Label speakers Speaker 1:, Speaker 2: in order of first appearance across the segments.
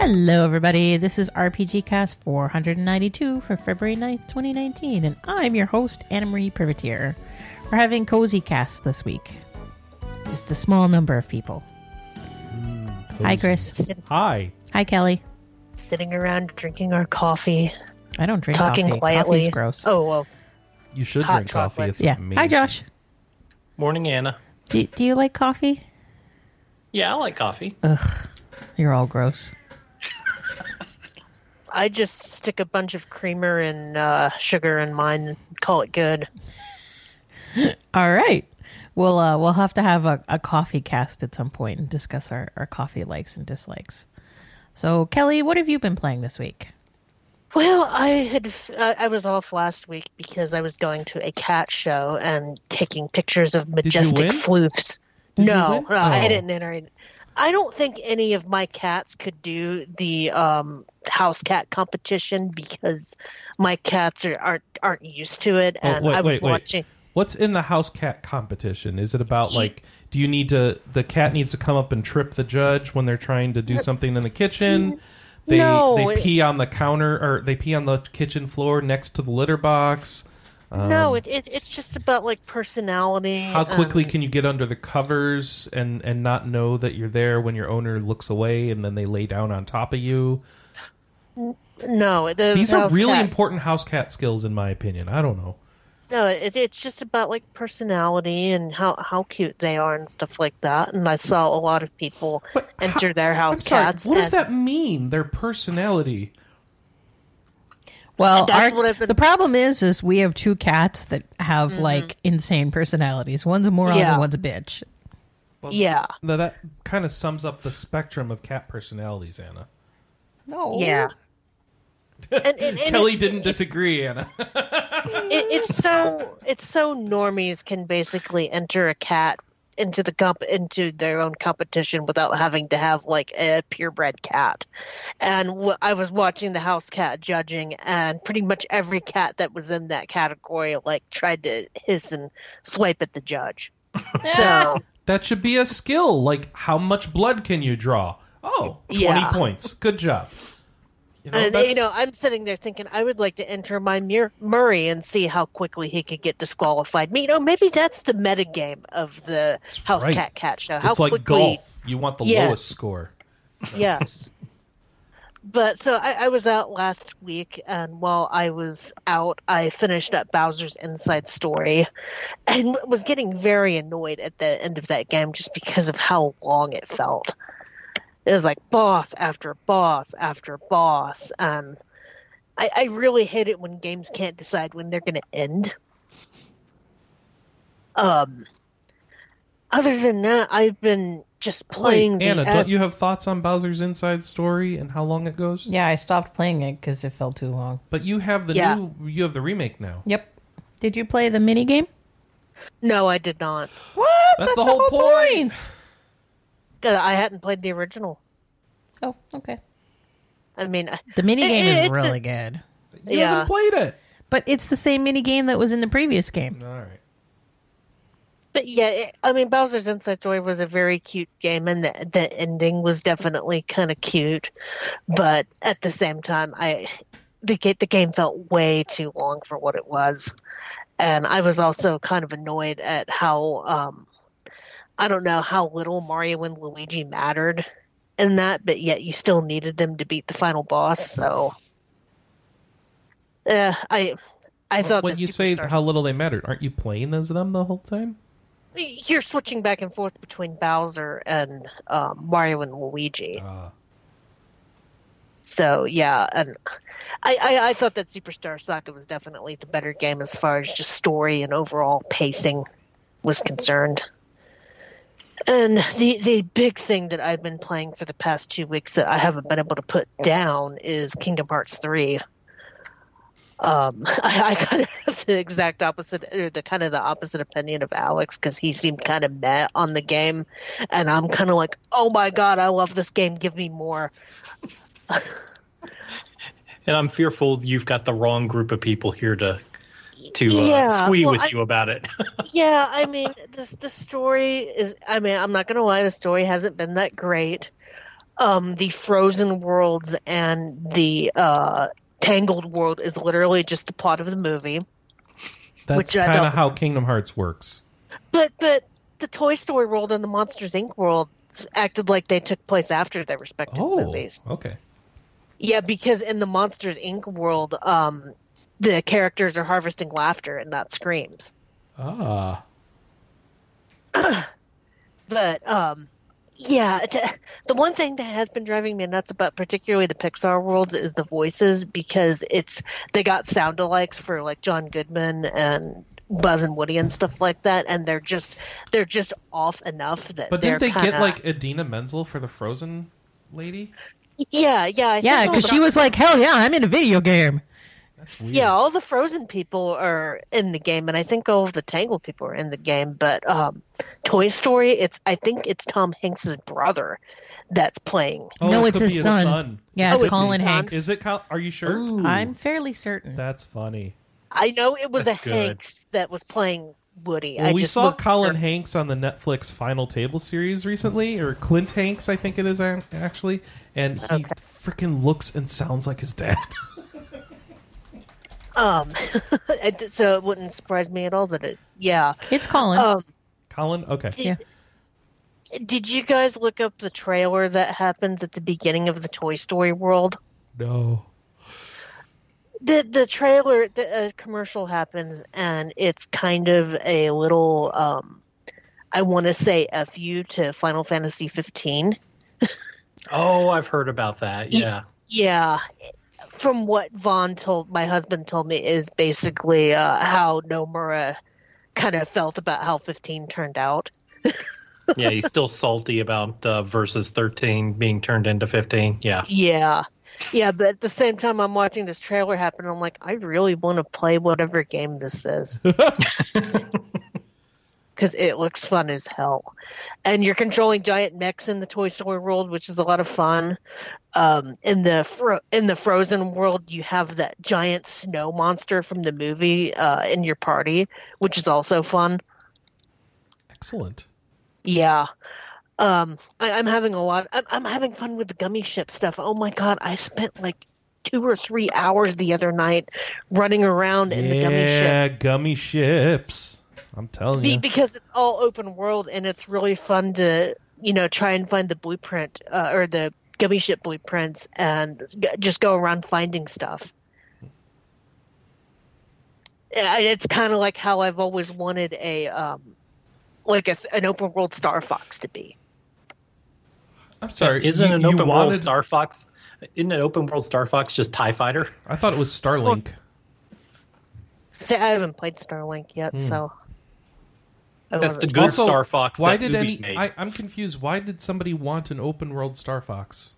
Speaker 1: Hello, everybody. This is RPG Cast 492 for February 9th, 2019, and I'm your host, Anna Marie Privitere. We're having Cozy Cast this week. Just a small number of people. Hmm, Hi, Chris.
Speaker 2: Hi.
Speaker 1: Hi, Kelly.
Speaker 3: sitting around drinking our coffee,
Speaker 1: I don't drink
Speaker 3: talking
Speaker 1: coffee.
Speaker 3: quietly.
Speaker 1: Coffee's gross.
Speaker 3: Oh well,
Speaker 2: You should
Speaker 3: Hot
Speaker 2: drink coffee. It's
Speaker 1: yeah.
Speaker 2: amazing.
Speaker 1: Hi, Josh.
Speaker 4: Morning, Anna.
Speaker 1: Do, do you like coffee?
Speaker 4: Yeah, I like coffee.
Speaker 1: Ugh, you're all gross.
Speaker 3: I just stick a bunch of creamer and uh, sugar in mine and call it good.
Speaker 1: All right. We'll uh, we'll have to have a, a coffee cast at some point and discuss our, our coffee likes and dislikes. So, Kelly, what have you been playing this week?
Speaker 3: Well, I had I I was off last week because I was going to a cat show and taking pictures of majestic floofs.
Speaker 2: Did
Speaker 3: no,
Speaker 2: win?
Speaker 3: no, I
Speaker 2: Oh.
Speaker 3: didn't enter. I don't think any of my cats could do the um, house cat competition because my cats are, aren't aren't used to it,
Speaker 2: Oh,
Speaker 3: and
Speaker 2: wait,
Speaker 3: I was
Speaker 2: wait, wait.
Speaker 3: watching.
Speaker 2: What's in the house cat competition? Is it about like do you need to the cat needs to come up and trip the judge when they're trying to do something in the kitchen? They
Speaker 3: No,
Speaker 2: they pee on the counter or they pee on the kitchen floor next to the litter box.
Speaker 3: no,
Speaker 2: Um,
Speaker 3: it, it it's just about like personality.
Speaker 2: How quickly
Speaker 3: um,
Speaker 2: can you get under the covers and and not know that you're there when your owner looks away and then they lay down on top of you?
Speaker 3: No, the
Speaker 2: These are really
Speaker 3: cat-
Speaker 2: important house cat skills in my opinion. I don't know.
Speaker 3: No, it, it's just about like personality and how how cute they are and stuff like that. And I saw a lot of people
Speaker 2: But
Speaker 3: enter
Speaker 2: how-
Speaker 3: their house
Speaker 2: sorry,
Speaker 3: cats.
Speaker 2: What does that mean? Their personality.
Speaker 1: Well, our-
Speaker 3: been-
Speaker 1: the problem is, is we have two cats that have mm-hmm. like insane personalities. One's a moron
Speaker 3: Yeah.
Speaker 1: and one's a bitch.
Speaker 3: Yeah,
Speaker 2: Now that kind of sums up the spectrum of cat personalities, Anna.
Speaker 1: No.
Speaker 3: yeah. And, and, and
Speaker 2: Kelly
Speaker 3: it-
Speaker 2: didn't
Speaker 3: it's-
Speaker 2: disagree, Anna.
Speaker 3: It, it's so it's so normies can basically enter a cat into the comp into their own competition without having to have like a purebred cat. And I was watching the house cat judging, and pretty much every cat that was in that category like tried to hiss and swipe at the judge. So.
Speaker 2: that should be a skill. Like, how much blood can you draw? Oh, 20
Speaker 3: Yeah.
Speaker 2: points. Good job. You know,
Speaker 3: And
Speaker 2: that's-
Speaker 3: you know, I'm sitting there thinking I would like to enter my Mur- Murray and see how quickly he could get disqualified. You know, maybe that's the meta game of the House
Speaker 2: right.
Speaker 3: Cat Cat Show. How
Speaker 2: it's like
Speaker 3: quickly,
Speaker 2: golf. You want the
Speaker 3: Yes.
Speaker 2: lowest score.
Speaker 3: yes. But so I, I was out last week, and while I was out, I finished up Bowser's Inside Story, and was getting very annoyed at the end of that game just because of how long it felt. It was like boss after boss after boss, and I, I really hate it when games can't decide when they're going to end. Um. Other than that, I've been just playing.
Speaker 2: Wait, Anna,
Speaker 3: ad-
Speaker 2: don't you have thoughts on Bowser's Inside Story and how long it goes?
Speaker 1: Yeah, I stopped playing it because it felt too long.
Speaker 2: But you have the
Speaker 3: Yeah.
Speaker 2: new. You have the remake now.
Speaker 1: Yep. Did you play the mini game?
Speaker 3: No, I did not.
Speaker 1: What?
Speaker 2: That's the whole point.
Speaker 3: 'Cause I hadn't played the original.
Speaker 1: Oh, okay.
Speaker 3: I mean,
Speaker 1: The mini game is
Speaker 3: it's a-
Speaker 1: really good,
Speaker 2: You
Speaker 3: Yeah.
Speaker 2: haven't played it.
Speaker 1: but it's the same mini game that was in the previous game.
Speaker 2: All right.
Speaker 3: but yeah, it, I mean, Bowser's Inside Story was a very cute game, and the, the ending was definitely kind of cute. But at the same time, I the the game felt way too long for what it was, and I was also kind of annoyed at how um, I don't know how little Mario and Luigi mattered in that, but yet you still needed them to beat the final boss. So, uh, I I thought
Speaker 2: when you say how little they mattered, aren't you playing as them the whole time?
Speaker 3: you're switching back and forth between Bowser and um, Mario and Luigi.
Speaker 2: Uh,
Speaker 3: So yeah, and I, I I thought that Superstar Saga was definitely the better game as far as just story and overall pacing was concerned. And the the big thing that I've been playing for the past two weeks that I haven't been able to put down is Kingdom Hearts three. Um, I, I kind of have the exact opposite, or the kind of the opposite opinion of Alex because he seemed kind of meh on the game, and I'm kind of like, oh my god, I love this game. Give me more.
Speaker 4: And I'm fearful you've got the wrong group of people here to to uh,
Speaker 3: Yeah,
Speaker 4: squee
Speaker 3: well,
Speaker 4: with
Speaker 3: I-
Speaker 4: you about it.
Speaker 3: yeah, I mean, this the story is. I mean, I'm not gonna lie, the story hasn't been that great. Um, the Frozen worlds and the uh, Tangled world is literally just the plot of the movie.
Speaker 2: That's
Speaker 3: Which I
Speaker 2: kind of
Speaker 3: don't-
Speaker 2: how Kingdom Hearts works.
Speaker 3: But but the Toy Story world and the Monsters Inc. world acted like they took place after their respective
Speaker 2: Oh,
Speaker 3: movies.
Speaker 2: okay.
Speaker 3: Yeah, because in the Monsters Inc. world, um, the characters are harvesting laughter and not screams.
Speaker 2: Ah,
Speaker 3: But um, yeah, t- the one thing that has been driving me nuts about particularly the Pixar worlds is the voices because it's they got sound alikes for like John Goodman and Buzz and Woody and stuff like that, and they're just they're just off enough that
Speaker 2: but didn't they
Speaker 3: kinda,
Speaker 2: get like Idina Menzel for the Frozen lady?
Speaker 3: yeah yeah I
Speaker 1: Yeah, because she was like, "Hell yeah, I'm in a video game."
Speaker 2: That's weird.
Speaker 3: Yeah, all the Frozen people are in the game, and I think all of the Tangled people are in the game. But um, Toy Story, it's I think it's Tom Hanks's brother that's playing.
Speaker 2: Oh,
Speaker 1: No,
Speaker 2: it
Speaker 1: it's
Speaker 2: could
Speaker 1: his
Speaker 2: be
Speaker 1: son. Yeah,
Speaker 3: Oh,
Speaker 1: it's
Speaker 3: it's
Speaker 1: Colin? Hanks.
Speaker 2: Is it? Kyle? Are you sure?
Speaker 4: Ooh.
Speaker 1: I'm fairly certain.
Speaker 2: That's funny.
Speaker 3: I know it was
Speaker 4: That's
Speaker 3: a
Speaker 4: good.
Speaker 3: Hanks that was playing Woody.
Speaker 2: Well,
Speaker 3: I
Speaker 2: we
Speaker 3: just
Speaker 2: saw Colin
Speaker 3: sure.
Speaker 2: Hanks on the Netflix Final Table series recently, or Clint Hanks, I think it is actually, and he
Speaker 3: Okay.
Speaker 2: freaking looks and sounds like his dad.
Speaker 3: Um, it- so it wouldn't surprise me at all that it. Yeah.
Speaker 1: It's Colin.
Speaker 3: Um,
Speaker 2: Colin, okay.
Speaker 3: did, did you guys look up the trailer that happens at the beginning of the Toy Story world?
Speaker 2: No.
Speaker 3: the the trailer the uh, commercial happens and it's kind of a little um i want to say f you to final fantasy 15
Speaker 4: oh, I've heard about that. Yeah.
Speaker 3: yeah from what vaughn told my husband told me is basically uh how nomura kind of felt about how 15 turned out
Speaker 4: yeah, he's still salty about uh, versus 13 being turned into 15. Yeah.
Speaker 3: yeah yeah but at the same time i'm watching this trailer happen i'm like i really want to play whatever game this is because it looks fun as hell. And you're controlling giant mechs in the Toy Story world, which is a lot of fun. Um, in the fro- in the Frozen world, you have that giant snow monster from the movie uh, in your party, which is also fun.
Speaker 2: Excellent.
Speaker 3: Yeah. Um, I, I'm having a lot. I'm, I'm having fun with the gummy ship stuff. Oh my god, I spent like two or three hours the other night running around in the gummy ship.
Speaker 2: yeah, gummy ships. I'm telling
Speaker 3: Be-
Speaker 2: you.
Speaker 3: because it's all open world and it's really fun to you know try and find the blueprint uh, or the gummy ship blueprints and g- just go around finding stuff it's kind of like how i've always wanted a um like a, an open world star fox to be
Speaker 2: I'm sorry.
Speaker 4: Isn't
Speaker 2: you,
Speaker 4: an open
Speaker 2: wanted,
Speaker 4: world Star Fox? Isn't an open world Star Fox just Tie Fighter?
Speaker 2: I thought it was Starlink.
Speaker 3: See, i haven't played starlink yet so I
Speaker 4: That's the good
Speaker 2: Also,
Speaker 4: Star Fox.
Speaker 2: Why
Speaker 4: that
Speaker 2: did
Speaker 4: Ubi
Speaker 2: any?
Speaker 4: made.
Speaker 2: I, I'm confused. Why did somebody want an open world Star Fox?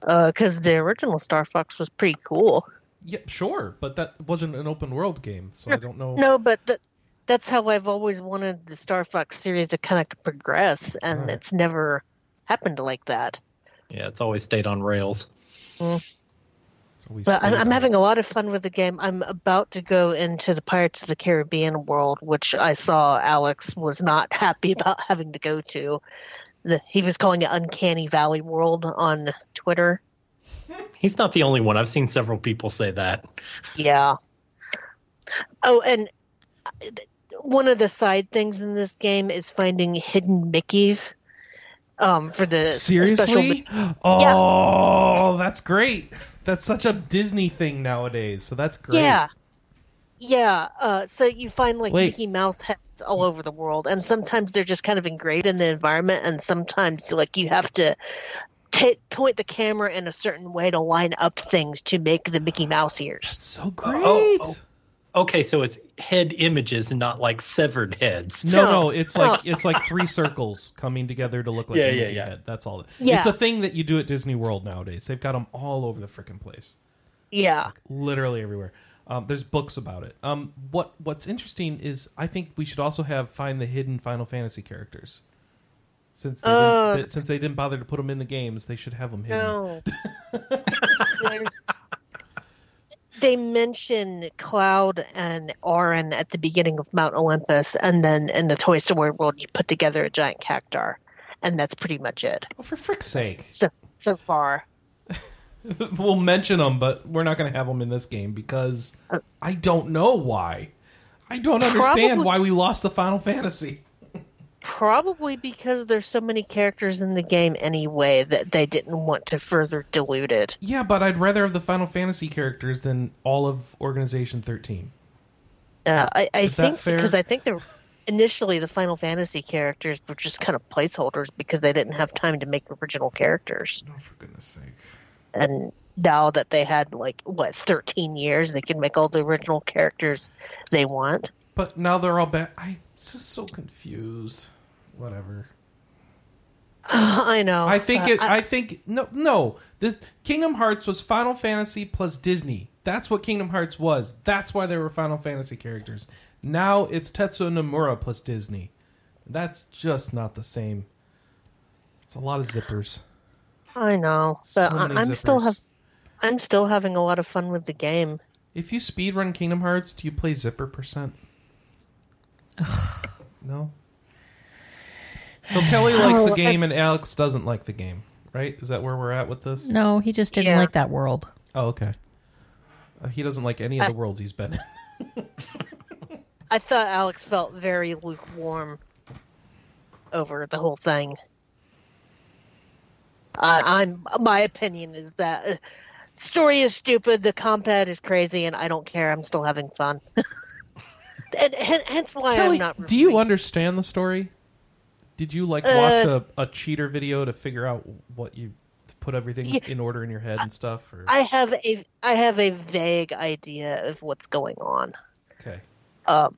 Speaker 3: because uh, the original star fox was pretty cool
Speaker 2: Yeah, sure, but that wasn't an open world game, so I don't know.
Speaker 3: No, but th- that's how I've always wanted the Star Fox series to kind of progress, and
Speaker 2: Right.
Speaker 3: it's never happened like that.
Speaker 4: Yeah, it's always stayed on rails.
Speaker 2: So we
Speaker 3: But I'm, I'm having a lot of fun with the game. I'm about to go into the Pirates of the Caribbean world, which I saw Alex was not happy about having to go to. The, he was calling it Uncanny Valley World on Twitter.
Speaker 4: He's not the only one. I've seen several people say that.
Speaker 3: Yeah. Oh, and uh, one of the side things in this game is finding hidden Mickeys. Um, for the special
Speaker 2: Seriously? Oh, that's great. That's such a Disney thing nowadays. So that's great.
Speaker 3: Yeah. Yeah. Uh, so you find like
Speaker 2: Wait.
Speaker 3: Mickey Mouse heads all over the world, and sometimes they're just kind of engraved in the environment, and sometimes like you have to ta point the camera in a certain way to line up things to make the Mickey Mouse ears.
Speaker 2: It's so great.
Speaker 4: Oh, oh. Okay, so it's head images and not like severed heads.
Speaker 2: No,
Speaker 3: No.
Speaker 2: no, it's like it's like three circles coming together to look like
Speaker 4: Yeah,
Speaker 2: a
Speaker 4: yeah, yeah.
Speaker 2: head. That's all.
Speaker 3: Yeah.
Speaker 2: It's a thing that you do at Disney World nowadays. They've got them all over the freaking place,
Speaker 3: Yeah.
Speaker 2: literally everywhere. Um, there's books about it. Um, what What's interesting is I think we should also have find the hidden Final Fantasy characters. Since they,
Speaker 3: Uh,
Speaker 2: didn't, since they didn't bother to put them in the games, they should have them hidden.
Speaker 3: No. there's, they mention Cloud and Auron at the beginning of Mount Olympus, and then in the Toy Story world, you put together a giant cactuar, and that's pretty much it.
Speaker 2: Oh, for frick's sake.
Speaker 3: So so far,
Speaker 2: we'll mention them, but we're not going to have them in this game because
Speaker 3: Uh,
Speaker 2: I don't know why. I don't understand
Speaker 3: Probably-
Speaker 2: why we lost the Final Fantasy.
Speaker 3: Probably because there's so many characters in the game anyway that they didn't want to further dilute it.
Speaker 2: Yeah, but I'd rather have the Final Fantasy characters than all of Organization 13.
Speaker 3: Uh, I, I think because I think the initially the Final Fantasy characters were just kind of placeholders because they didn't have time to make original characters,
Speaker 2: Oh, for goodness sake.
Speaker 3: and now that they had like what 13 years, they can make all the original characters they want.
Speaker 2: But now they're all back. I'm just so confused. Whatever.
Speaker 3: I know.
Speaker 2: I think
Speaker 3: Uh,
Speaker 2: it. I, think no, no. This Kingdom Hearts was Final Fantasy plus Disney. That's what Kingdom Hearts was. That's why there were Final Fantasy characters. Now it's Tetsuya Nomura plus Disney. That's just not the same. It's a lot of zippers.
Speaker 3: I know, but
Speaker 2: So
Speaker 3: I, I'm still have I'm still having a lot of fun with the game.
Speaker 2: If you speedrun Kingdom Hearts, do you play zipper percent? No. So Kelly likes the
Speaker 3: Oh,
Speaker 2: game and Alex doesn't like the game, right? Is that where we're at with this?
Speaker 1: No, he just didn't
Speaker 3: Yeah.
Speaker 1: like that world.
Speaker 2: Oh, okay. Uh, he doesn't like any of the worlds he's been in.
Speaker 3: I thought Alex felt very lukewarm over the whole thing. Uh, I'm my opinion is that uh, story is stupid, the combat is crazy, and I don't care. I'm still having fun, and, hen- hence why
Speaker 2: Kelly,
Speaker 3: I'm not.
Speaker 2: do you understand the story? Did you like
Speaker 3: Uh,
Speaker 2: watch a, a cheater video to figure out what you put everything
Speaker 3: Yeah.
Speaker 2: in order in your head and stuff? Or
Speaker 3: I have a I have a vague idea of what's going on.
Speaker 2: okay,
Speaker 3: Um,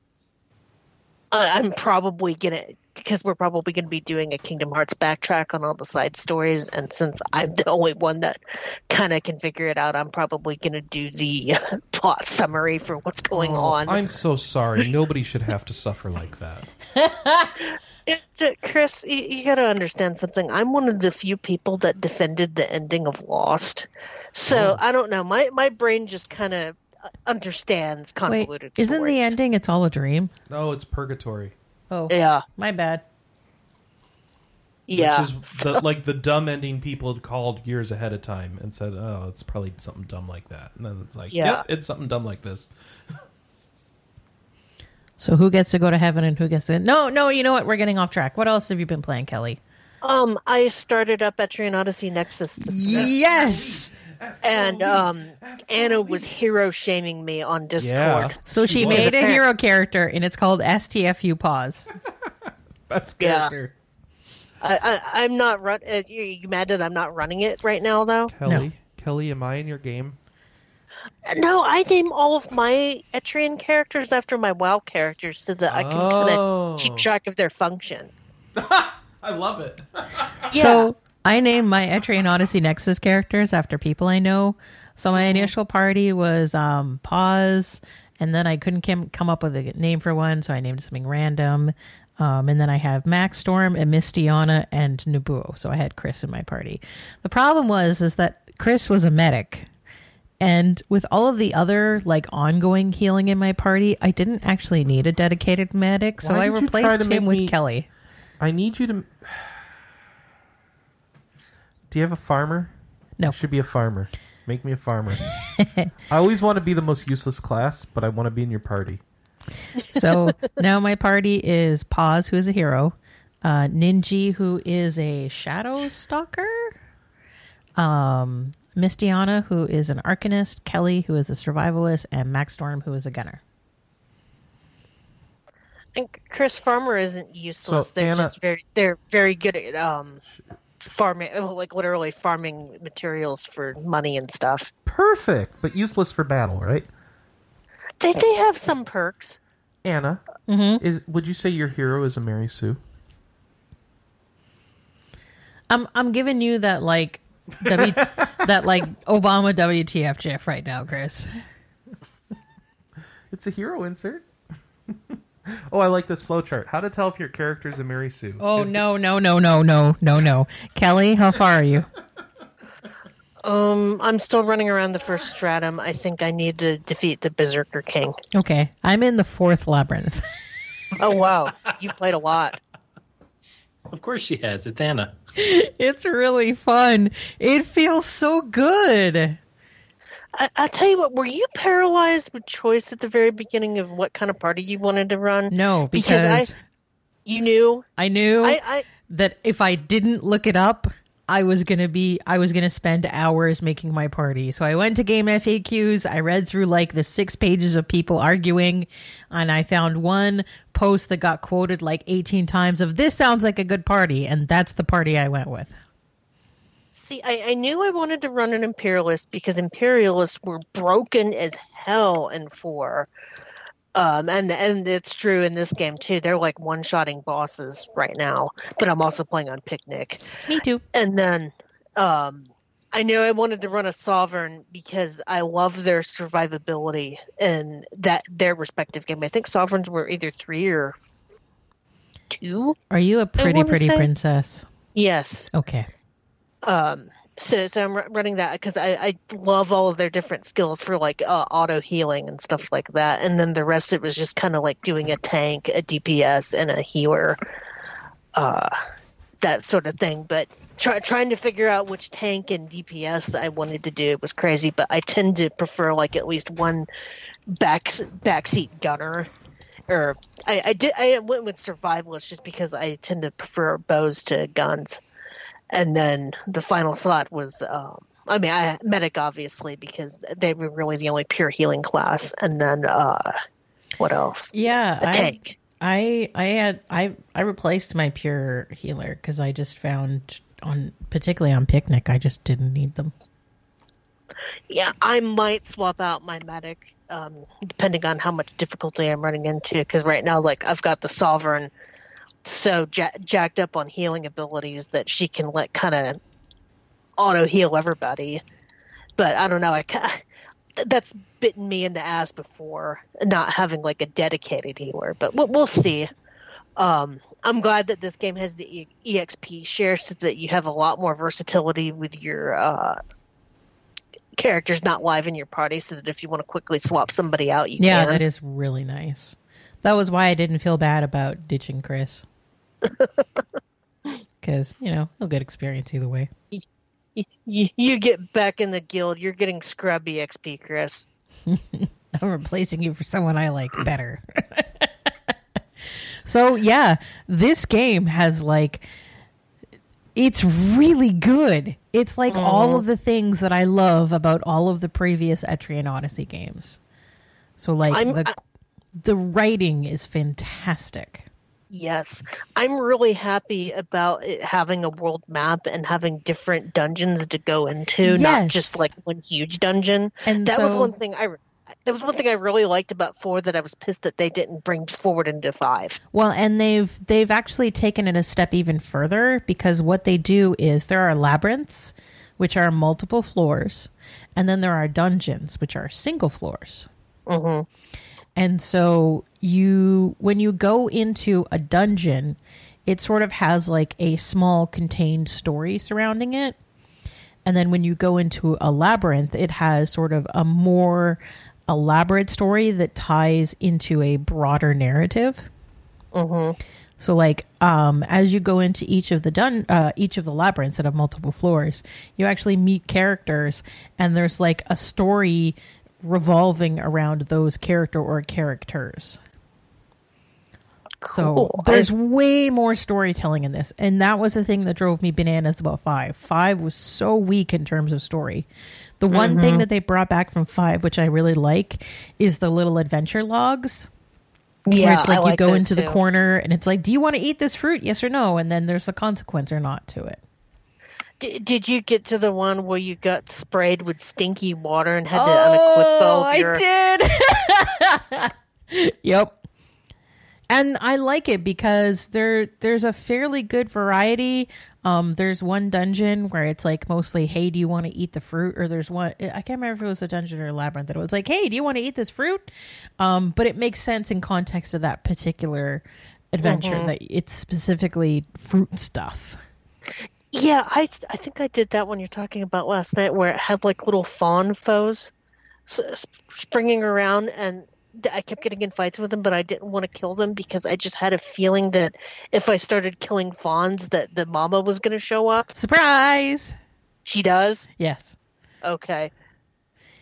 Speaker 3: I'm probably gonna because we're probably gonna be doing a Kingdom Hearts backtrack on all the side stories, and since I'm the only one that kind of can figure it out, I'm probably gonna do the plot summary for what's going
Speaker 2: Oh,
Speaker 3: on.
Speaker 2: I'm so sorry. Nobody should have to suffer like that.
Speaker 3: It's, uh, Chris, you, you got to understand something. I'm one of the few people that defended the ending of Lost, so
Speaker 2: Oh.
Speaker 3: I don't know. My my brain just kind of understands
Speaker 1: Wait,
Speaker 3: convoluted.
Speaker 1: isn't the ending it's all a dream?
Speaker 2: No, it's purgatory.
Speaker 1: Oh,
Speaker 3: Yeah,
Speaker 1: my bad.
Speaker 3: yeah.
Speaker 2: Which is the, like the dumb ending people had called years ahead of time and said, "Oh, it's probably something dumb like that." And then it's like,
Speaker 3: Yeah.
Speaker 2: "Yep, it's something dumb like this."
Speaker 1: So who gets to go to heaven and who gets to? No, no. You know what? We're getting off track. What else have you been playing, Kelly?
Speaker 3: Um, I started up Etrian Odyssey Nexus this week,
Speaker 1: Yes.
Speaker 3: And um, Anna was hero shaming me on Discord.
Speaker 2: Yeah.
Speaker 1: So she
Speaker 2: She
Speaker 1: made a hero character, and it's called STFU Pause.
Speaker 2: Best
Speaker 3: Yeah.
Speaker 2: character,
Speaker 3: I, I, I'm not run. Uh, you, you mad that I'm not running it right now, though?
Speaker 2: Kelly. Kelly, am I in your game?
Speaker 3: No, I name all of my Etrian characters after my WoW characters so that I can kind
Speaker 2: Oh.
Speaker 3: of keep track of their function.
Speaker 2: I love it.
Speaker 3: Yeah.
Speaker 1: So I named my Etrian Odyssey Nexus characters after people I know. So my initial party was um, Pause, and then I couldn't come come up with a name for one, so I named something random. Um, and then I have Max Storm and Mistiana and Nubuo. So I had Chris in my party. The problem was is that Chris was a medic. And with all of the other like ongoing healing in my party, I didn't actually need a dedicated medic, so
Speaker 2: Why
Speaker 1: I
Speaker 2: did you try
Speaker 1: replaced
Speaker 2: to make
Speaker 1: him with
Speaker 2: me-
Speaker 1: Kelly.
Speaker 2: I need you to. Do you have a farmer?
Speaker 1: No.
Speaker 2: I should be a farmer. Make me a farmer. I always want to be the most useless class, but I want to be in your party.
Speaker 1: So now my party is Paz, who is a hero, uh, Ninji, who is a shadow stalker, um, Mistiana, who is an arcanist, Kelly, who is a survivalist, and Max Storm, who is a gunner.
Speaker 3: And Chris Farmer isn't useless.
Speaker 2: So,
Speaker 3: they're
Speaker 2: Anna-
Speaker 3: just very they're very good at um farming, like literally farming materials for money and stuff.
Speaker 2: Perfect, but useless for battle, right?
Speaker 3: They they have some perks.
Speaker 2: Anna,
Speaker 1: Mm-hmm.
Speaker 2: is would you say your hero is a Mary Sue?
Speaker 1: I'm I'm giving you that like W that like Obama WTF GIF right now, Chris.
Speaker 2: It's a hero insert. oh, I like this flowchart. How to tell if your character is a Mary Sue?
Speaker 1: Oh
Speaker 2: Is-
Speaker 1: no no no no no no no, Kelly, how far are you?
Speaker 3: Um, I'm still running around the first stratum. I think I need to defeat the Berserker King.
Speaker 1: Okay, I'm in the fourth labyrinth.
Speaker 3: Oh wow, you played a lot.
Speaker 4: Of course she has. It's Anna.
Speaker 1: it's really fun. It feels so good.
Speaker 3: I, I'll tell you what. Were you paralyzed with choice at the very beginning of what kind of party you wanted to run?
Speaker 1: No, because,
Speaker 3: Because I- You knew.
Speaker 1: I, knew
Speaker 3: I, I
Speaker 1: that if I didn't look it up, I was gonna be I was gonna spend hours making my party. So I went to game FAQs. I read through like the six pages of people arguing, and I found one post that got quoted like eighteen times of this sounds like a good party, and that's the party I went with.
Speaker 3: See. I, I knew I wanted to run an imperialist because imperialists were broken as hell in four. Um, and and it's true in this game too. They're like one-shotting bosses right now. But I'm also playing on picnic.
Speaker 1: Me too.
Speaker 3: And then um, I knew I wanted to run a sovereign because I love their survivability in that their respective game. I think sovereigns were either three or two.
Speaker 1: Are you a pretty pretty
Speaker 3: say-
Speaker 1: princess?
Speaker 3: Yes.
Speaker 1: Okay.
Speaker 3: Um, so so I'm running that because I, I love all of their different skills for like uh, auto healing and stuff like that. And then the rest it was just kind of like doing a tank, a DPS, and a healer, uh, that sort of thing. But try, trying to figure out which tank and DPS I wanted to do was crazy. But I tend to prefer like at least one back backseat gunner. Or I, I did I went with survivalist just because I tend to prefer bows to guns and then the final slot was um, I mean I medic obviously because they were really the only pure healing class. And then uh what else?
Speaker 1: Yeah,
Speaker 3: a
Speaker 1: I,
Speaker 3: tank.
Speaker 1: I I had I I replaced my pure healer because I just found on particularly on picnic I just didn't need them.
Speaker 3: yeah I might swap out my medic um depending on how much difficulty I'm running into. Because right now like I've got the sovereign so ja- jacked up on healing abilities that she can let kind of auto heal everybody but I don't know I that's bitten me in the ass before not having like a dedicated healer but we'll, we'll see um i'm glad that this game has the e- exp share so that you have a lot more versatility with your uh characters not live in your party so that if you want to quickly swap somebody out you can.
Speaker 1: Yeah,
Speaker 3: can
Speaker 1: that is really nice. That was why I didn't feel bad about ditching Chris. Because, you know, he'll get experience either way.
Speaker 3: you, you get back in the guild you're getting scrubby xp chris
Speaker 1: I'm replacing you for someone I like better. so, yeah, this game has like. It's really good. It's like mm-hmm. all of the things that I love about all of the previous Etrian Odyssey games. So, like, the,
Speaker 3: I-
Speaker 1: the writing is fantastic.
Speaker 3: Yes, I'm really happy about it having a world map and having different dungeons to go into, not just like one huge dungeon.
Speaker 1: And
Speaker 3: that was one thing I. That was one thing I really liked about four that I was pissed that they didn't bring forward into five.
Speaker 1: Well, and they've they've actually taken it a step even further because what they do is there are labyrinths, which are multiple floors, and then there are dungeons, which are single floors.
Speaker 3: Mhm.
Speaker 1: And so you when you go into a dungeon, it sort of has like a small contained story surrounding it. And then when you go into a labyrinth, it has sort of a more elaborate story that ties into a broader narrative. So like um as you go into each of the dun uh, each of the labyrinths that have multiple floors, you actually meet characters and there's like a story revolving around those character or characters. So
Speaker 3: Cool.
Speaker 1: there's way more storytelling in this. And that was the thing that drove me bananas about 5. 5 was so weak in terms of story. The one thing mm-hmm. that they brought back from 5 which I really like is the little adventure logs
Speaker 3: Yeah,
Speaker 1: where it's like you go into the corner and it's like, do you want to eat this fruit? Yes or no? And then there's a consequence or not to it.
Speaker 3: D- did you get to the one where you got sprayed with stinky water and had to unequip oh, all of your?
Speaker 1: I did. yep. And I like it because there there's a fairly good variety. Um, there's one dungeon where it's like mostly, hey, do you want to eat the fruit? Or there's one I can't remember if it was a dungeon or a labyrinth that it was like, hey, do you want to eat this fruit? Um, but it makes sense in context of that particular adventure
Speaker 3: Mm-hmm.
Speaker 1: that it's specifically fruit stuff.
Speaker 3: Yeah, I th- I think I did that one you're talking about last night, where it had like little fawn foes s- springing around, and I kept getting in fights with them, but I didn't want to kill them because I just had a feeling that if I started killing fawns, that the mama was going to show up.
Speaker 1: Surprise!
Speaker 3: She does.
Speaker 1: Yes.
Speaker 3: Okay.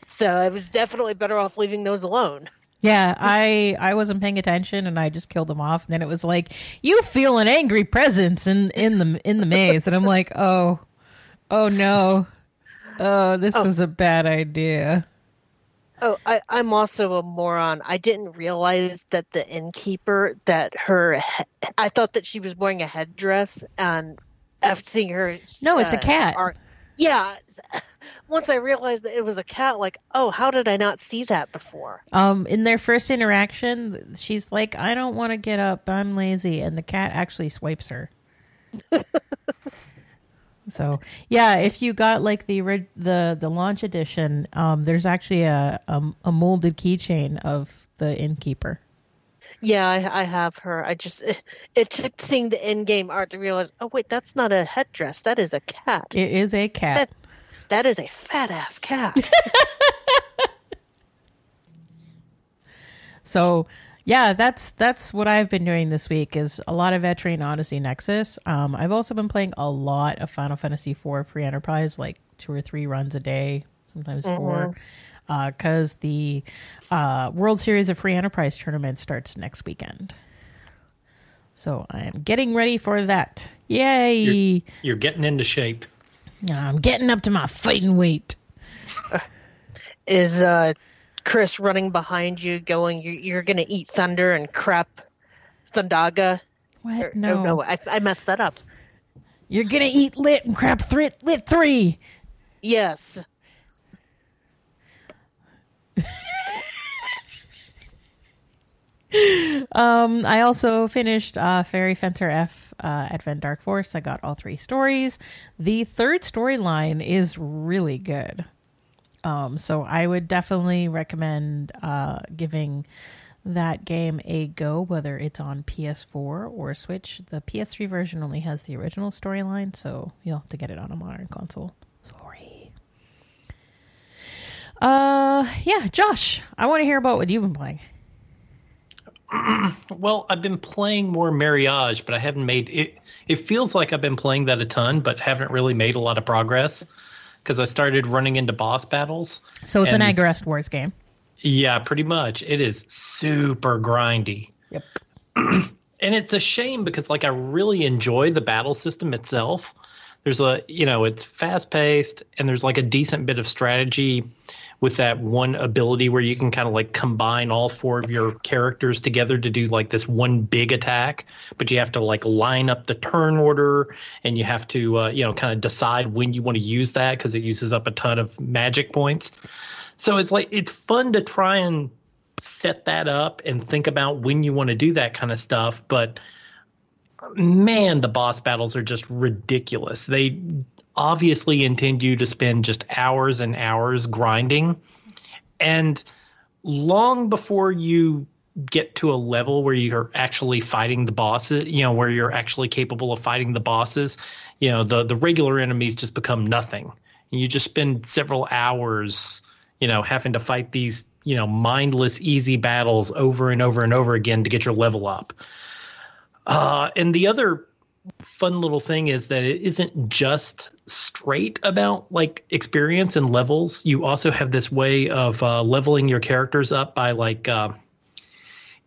Speaker 3: So I was definitely better off leaving those alone.
Speaker 1: Yeah, I I wasn't paying attention and I just killed them off. And then it was like, you feel an angry presence in in the in the maze, and I'm like, oh, oh no, oh this oh. was a bad idea.
Speaker 3: Oh, I, I'm also a moron. I didn't realize that the innkeeper that her he- I thought that she was wearing a headdress, and after seeing her,
Speaker 1: No, it's a
Speaker 3: uh,
Speaker 1: cat.
Speaker 3: yeah. Once I realized that it was a cat, like, oh, how did I not see that before?
Speaker 1: Um, in their first interaction, she's like, I don't want to get up, I'm lazy, and the cat actually swipes her. so yeah, if you got like the the the launch edition, um, there's actually a a, a molded keychain of the innkeeper.
Speaker 3: Yeah, I, I have her. I just it, it took seeing the in-game art to realize, oh wait, that's not a headdress. That is a cat.
Speaker 1: It is a cat.
Speaker 3: That that is a fat ass cat.
Speaker 1: So yeah, that's that's what I've been doing this week is a lot of Etrian Odyssey Nexus. Um, I've also been playing a lot of Final Fantasy IV Free Enterprise, like two or three runs a day, sometimes four, because the uh, World Series of Free Enterprise tournament starts next weekend. So I am getting ready for that. Yay!
Speaker 4: You're getting into shape.
Speaker 1: I'm getting up to my fighting weight.
Speaker 3: is uh, Chris running behind you, going, "You're, you're going to eat thunder and crap, Thundaga."
Speaker 1: What?
Speaker 3: Or-
Speaker 1: no,
Speaker 3: oh, no, I, I messed that up.
Speaker 1: you're gonna eat lit and crap thrit lit three.
Speaker 3: Yes,
Speaker 1: Um, I also finished uh, Fairy Fencer F uh, Advent Dark Force. I got all three stories. The third storyline is really good. Um, so I would definitely recommend uh, giving that game a go, whether it's on PS4 or Switch. The PS3 version only has the original storyline, so you'll have to get it on a modern console. Sorry. Uh, yeah, Josh, I want to hear about what you've been playing.
Speaker 4: Well, I've been playing more Marriage, but I haven't made it. It feels like I've been playing that a ton, but haven't really made a lot of progress because I started running into boss battles.
Speaker 1: So it's
Speaker 4: And-
Speaker 1: an Agarest Wars game.
Speaker 4: Yeah, pretty much. It is super grindy.
Speaker 1: Yep.
Speaker 4: and it's a shame because like I really enjoy the battle system itself. There's a you know, it's fast paced and there's like a decent bit of strategy with that one ability where you can kind of like combine all four of your characters together to do like this one big attack, but you have to like line up the turn order and you have to uh, you know kind of decide when you want to use that because it uses up a ton of magic points. So it's like it's fun to try and set that up and think about when you want to do that kind of stuff, but man, the boss battles are just ridiculous. They obviously intend you to spend just hours and hours grinding. And long before you get to a level where you're actually fighting the bosses, you know, where you're actually capable of fighting the bosses, you know, the the regular enemies just become nothing. And you just spend several hours, you know, having to fight these, you know, mindless easy battles over and over and over again to get your level up. Uh, and the other fun little thing is that it isn't just straight about like experience and levels. You also have this way of uh, leveling your characters up by like uh,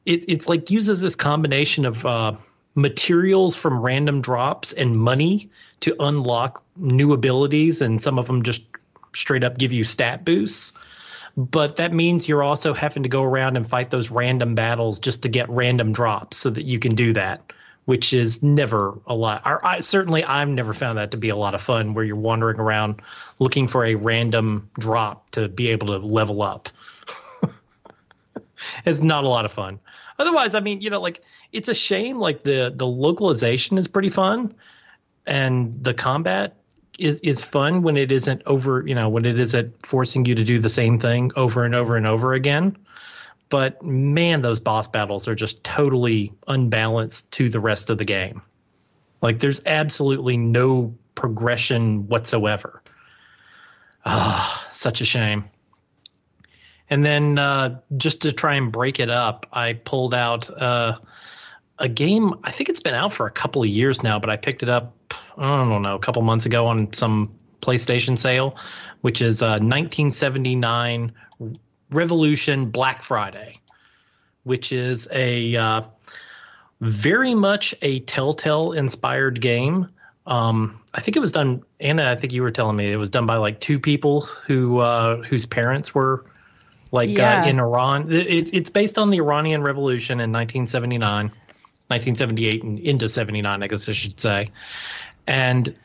Speaker 4: it, it's like uses this combination of uh, materials from random drops and money to unlock new abilities, and some of them just straight up give you stat boosts. But that means you're also having to go around and fight those random battles just to get random drops so that you can do that, which is never a lot. Or I, certainly, I've never found that to be a lot of fun where you're wandering around looking for a random drop to be able to level up. it's not a lot of fun. Otherwise, I mean, you know, like it's a shame. Like the the localization is pretty fun, and the combat is is fun when it isn't over. You know, when it isn't forcing you to do the same thing over and over and over again. But man, those boss battles are just totally unbalanced to the rest of the game. Like there's absolutely no progression whatsoever. Ah, such a shame. And then uh, just to try and break it up, I pulled out uh, a game. I think it's been out for a couple of years now, but I picked it up. I don't know, a couple months ago on some PlayStation sale, which is uh, 1979 Revolution Black Friday, which is a uh, very much a Telltale inspired game. Um, I think it was done, Anna. I think you were telling me it was done by like two people who uh, whose parents were like
Speaker 1: Yeah.
Speaker 4: uh, in Iran. It, it's based on the Iranian Revolution in 1979, 1978, and into 79, I guess I should say. And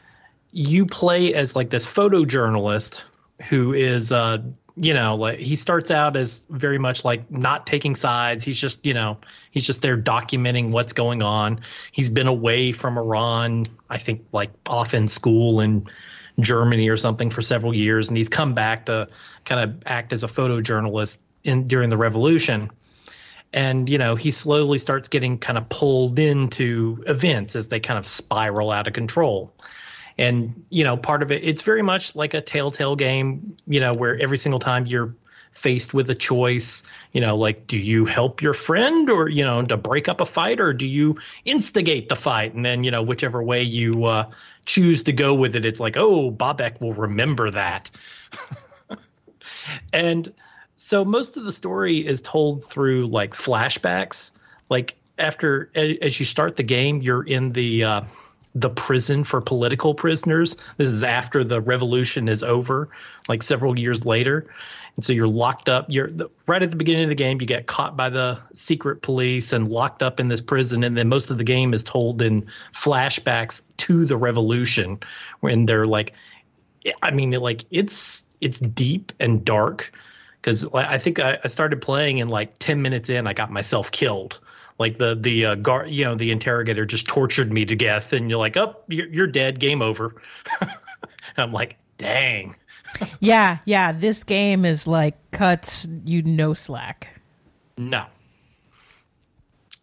Speaker 4: you play as like this photojournalist who is uh you know like he starts out as very much like not taking sides. He's just you know he's just there documenting what's going on. He's been away from iran i think like off in school in germany or something for several years. And he's come back to kind of act as a photojournalist in during the revolution. And you know he slowly starts getting kind of pulled into events as they kind of spiral out of control and you know part of it it's very much like a telltale game you know where every single time you're faced with a choice you know like do you help your friend or you know to break up a fight or do you instigate the fight? And then you know whichever way you uh, choose to go with it it's like oh Bobak will remember that. And so most of the story is told through like flashbacks. Like after as you start the game you're in the uh, the prison for political prisoners. This is after the revolution is over like several years later. And so you're locked up. You're the, right at the beginning of the game you get caught by the secret police and locked up in this prison. And then most of the game is told in flashbacks to the revolution when they're like i mean like it's it's deep and dark. Because I think I, I started playing and like 10 minutes in, I got myself killed. Like the the uh, guard, you know, the interrogator just tortured me to death, and you're like, "Oh, you're, you're dead. Game over." and I'm like, "Dang."
Speaker 1: Yeah, yeah. This game is like cuts you no slack.
Speaker 4: No.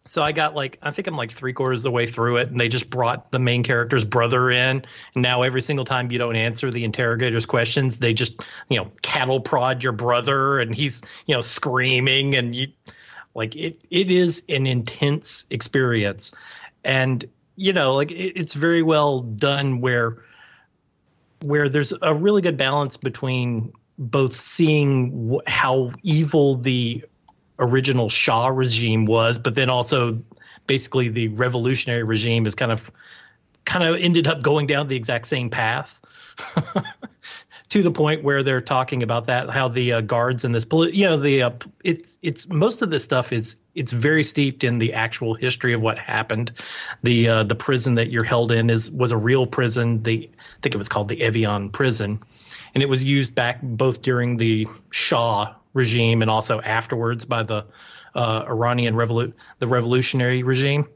Speaker 4: So I got like I think I'm like three quarters of the way through it, and they just brought the main character's brother in. And now every single time you don't answer the interrogator's questions, they just you know cattle prod your brother, and he's you know screaming, and you like it. It is an intense experience, and you know like it, it's very well done where where there's a really good balance between both seeing wh- how evil the original Shah regime was, but then also basically the revolutionary regime is kind of kind of ended up going down the exact same path. to the point where they're talking about that how the uh, guards in this you know the uh, it's it's most of this stuff is it's very steeped in the actual history of what happened. The uh, the prison that you're held in is was a real prison. The I think it was called the Evin prison. And it was used back both during the Shah regime and also afterwards by the uh, Iranian revolu- the revolutionary regime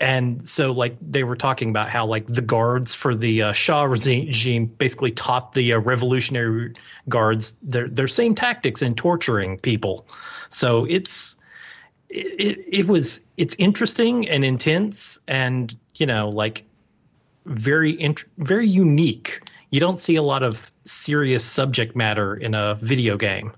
Speaker 4: and so like they were talking about how like the guards for the uh, Shah regime basically taught the uh, revolutionary guards their their same tactics in torturing people. So it's it, it, was it's interesting and intense and you know like very int- very unique. You don't see a lot of serious subject matter in a video game.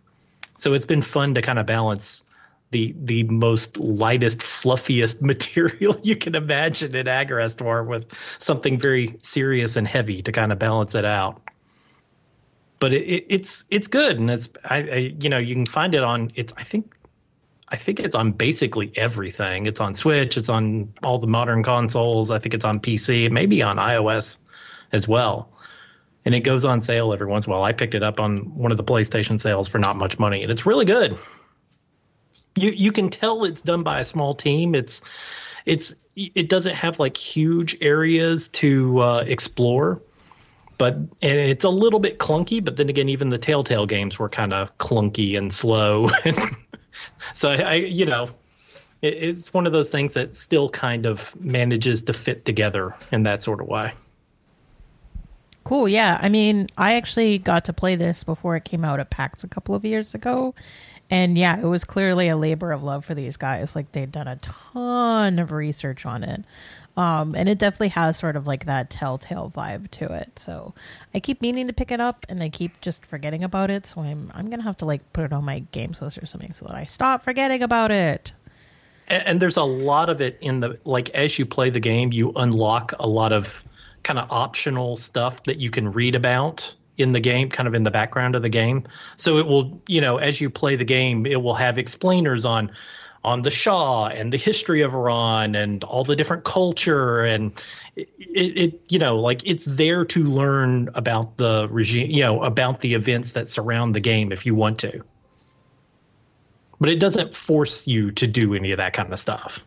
Speaker 4: So it's been fun to kind of balance the the most lightest, fluffiest material you can imagine in Agarest War with something very serious and heavy to kind of balance it out. But it, it, it's it's good, and it's I, I you know you can find it on it's I think I think it's on basically everything. It's on Switch, it's on all the modern consoles. I think it's on PC, maybe on iOS as well. And it goes on sale every once in a while. I picked it up on one of the PlayStation sales for not much money, and it's really good you you can tell it's done by a small team. It's it's it doesn't have like huge areas to uh, explore, but and it's a little bit clunky. But then again, even the Telltale games were kind of clunky and slow. so I, I you know it, it's one of those things that still kind of manages to fit together in that sort of way.
Speaker 1: Cool. Yeah. I mean, I actually got to play this before it came out at PAX a couple of years ago. And yeah, it was clearly a labor of love for these guys. Like they'd done a ton of research on it. Um, and it definitely has sort of like that telltale vibe to it. So I keep meaning to pick it up and I keep just forgetting about it. So I'm I'm gonna have to like put it on my games list or something so that I stop forgetting about it.
Speaker 4: and, and there's a lot of it in the like as you play the game you unlock a lot of kind of optional stuff that you can read about in the game kind of in the background of the game. So it will you know as you play the game it will have explainers on on the Shah and the history of Iran and all the different culture. And it, it, it you know like it's there to learn about the regime you know about the events that surround the game if you want to. But it doesn't force you to do any of that kind of stuff.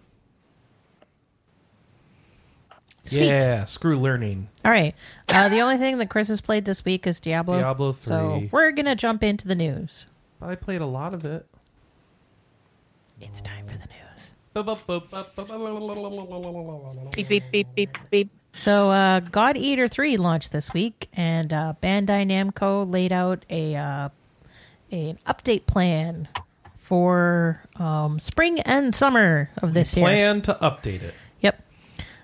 Speaker 1: Sweet.
Speaker 2: Yeah, screw learning.
Speaker 1: All right. Uh, the only thing that Chris has played this week is Diablo.
Speaker 2: Diablo
Speaker 1: So
Speaker 2: 3.
Speaker 1: we're gonna jump into the news.
Speaker 2: I played a lot of it.
Speaker 1: It's time for the news.
Speaker 3: Beep beep beep beep beep.
Speaker 1: So, uh, God Eater 3 launched this week, and uh, Bandai Namco laid out a uh, an update plan for um, spring and summer of this year.
Speaker 2: Plan to update it.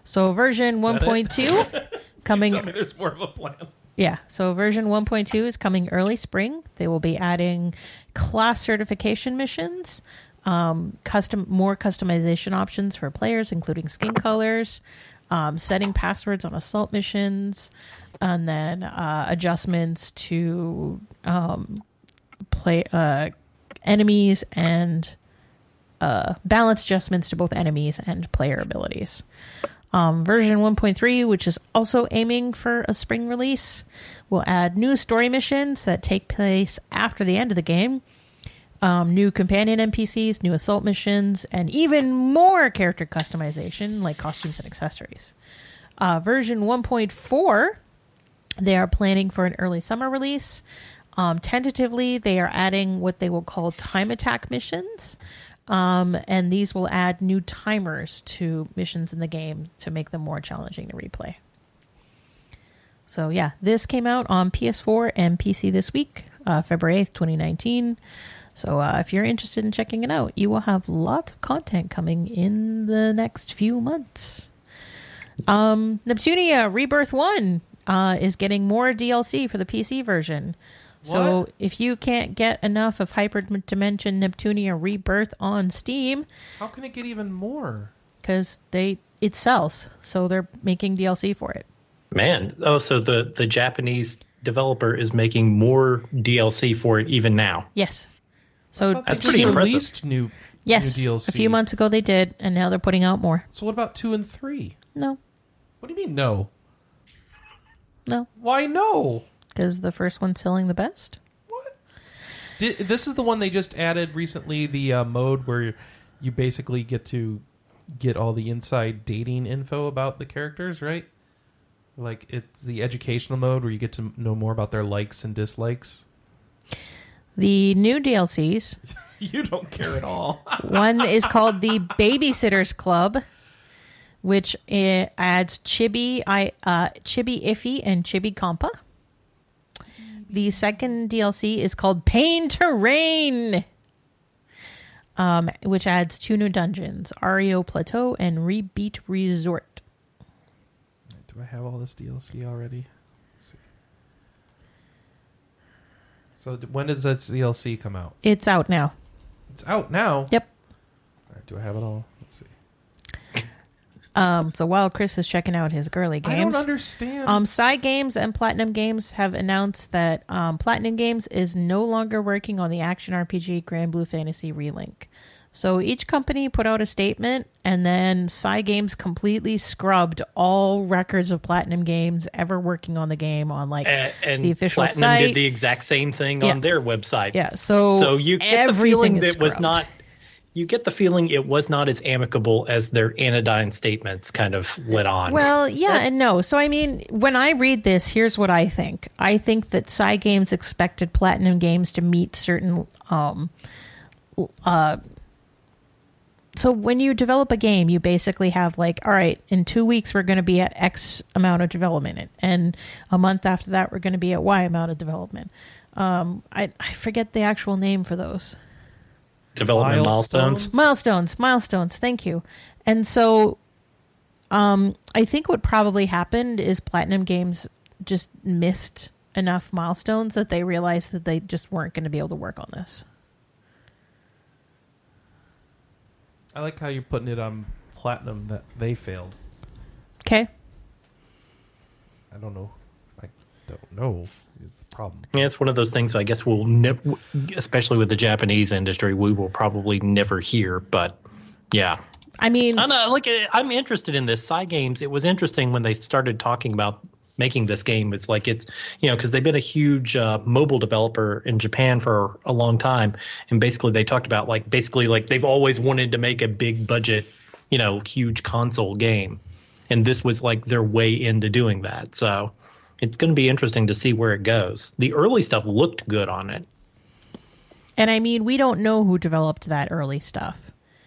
Speaker 1: So, version 1.2 coming.
Speaker 2: Tell me there's more of a plan.
Speaker 1: Yeah, so version 1.2 is coming early spring. They will be adding class certification missions, um, custom more customization options for players, including skin colors, um, setting passwords on assault missions, and then uh, adjustments to um, play uh, enemies and uh, balance adjustments to both enemies and player abilities. Um, version 1.3, which is also aiming for a spring release, will add new story missions that take place after the end of the game, um, new companion NPCs, new assault missions, and even more character customization like costumes and accessories. Uh, version 1.4, they are planning for an early summer release. Um, tentatively, they are adding what they will call time attack missions. Um, and these will add new timers to missions in the game to make them more challenging to replay. So, yeah, this came out on PS4 and PC this week, uh, February 8th, 2019. So, uh, if you're interested in checking it out, you will have lots of content coming in the next few months. Um, Neptunia Rebirth 1 uh, is getting more DLC for the PC version. So
Speaker 2: What?
Speaker 1: if you can't get enough of Hyperdimension Neptunia Rebirth on Steam,
Speaker 2: How can it get even more?
Speaker 1: because they it sells, so they're making DLC for it.
Speaker 4: Man, oh, so the the Japanese developer is making more DLC for it even now.
Speaker 1: Yes. So
Speaker 2: thought
Speaker 4: That's pretty impressive.
Speaker 2: New,
Speaker 1: yes,
Speaker 2: new DLC.
Speaker 1: a few months ago they did, and now they're putting out more.
Speaker 2: So what about two and three?
Speaker 1: No,
Speaker 2: What do you mean no?
Speaker 1: no,
Speaker 2: Why no?
Speaker 1: Because the first one's selling the best.
Speaker 2: What? Did, this is the one they just added recently. The uh, mode where you basically get to get all the inside dating info about the characters, right? Like it's the educational mode where you get to know more about their likes and dislikes.
Speaker 1: The new DLCs.
Speaker 2: you don't care at all.
Speaker 1: One is called the Babysitters Club, which uh, adds Chibi, I, uh, Chibi Iffy and Chibi Compa. The second DLC is called Pain to Rain, um, which adds two new dungeons, Ario Plateau and Rebeat Resort.
Speaker 2: Do I have all this DLC already? Let's see. So d- when does that DLC come out?
Speaker 1: It's out now.
Speaker 2: It's out now.
Speaker 1: Yep.
Speaker 2: All right, do I have it all? Let's see.
Speaker 1: Um, so while Chris is checking out his girly games, I
Speaker 2: don't understand.
Speaker 1: Um, Cygames and Platinum Games have announced that um, Platinum Games is no longer working on the action RPG Granblue Fantasy Relink. So each company put out a statement, and then Cygames completely scrubbed all records of Platinum Games ever working on the game on like
Speaker 4: A- and
Speaker 1: the official
Speaker 4: Platinum
Speaker 1: site.
Speaker 4: did the exact same thing
Speaker 1: Yeah.
Speaker 4: on their website.
Speaker 1: yeah. So
Speaker 4: So you get the
Speaker 1: everything
Speaker 4: feeling
Speaker 1: is
Speaker 4: that was not. You get the feeling it was not as amicable as their anodyne statements kind of let on.
Speaker 1: Well, yeah and no. So I mean, when I read this, here's what I think. I think that Cygames expected Platinum Games to meet certain um uh so when you develop a game, you basically have like, all right, in two weeks we're going to be at X amount of development, and a month after that we're going to be at Y amount of development. Um, I I forget the actual name for those
Speaker 4: Development
Speaker 2: Milestones?
Speaker 4: milestones.
Speaker 1: milestones. Milestones. Thank you. And so, um, I think what probably happened is Platinum Games just missed enough milestones that they realized that they just weren't going to be able to work on this.
Speaker 2: I like how you're putting it on platinum that they failed.
Speaker 1: Okay.
Speaker 2: I don't know. I don't know is the problem.
Speaker 4: Yeah, it's one of those things. I guess we'll never, especially with the Japanese industry, we will probably never hear. But yeah,
Speaker 1: I mean,
Speaker 4: I know. Like, uh, I'm interested in this. Cygames. It was interesting when they started talking about making this game. It's like it's you know because they've been a huge uh, mobile developer in Japan for a long time, and basically they talked about like basically like they've always wanted to make a big budget, you know, huge console game, and this was like their way into doing that. So. It's going to be interesting to see where it goes. The early stuff looked good on it.
Speaker 1: and I mean, we don't know who developed that early stuff.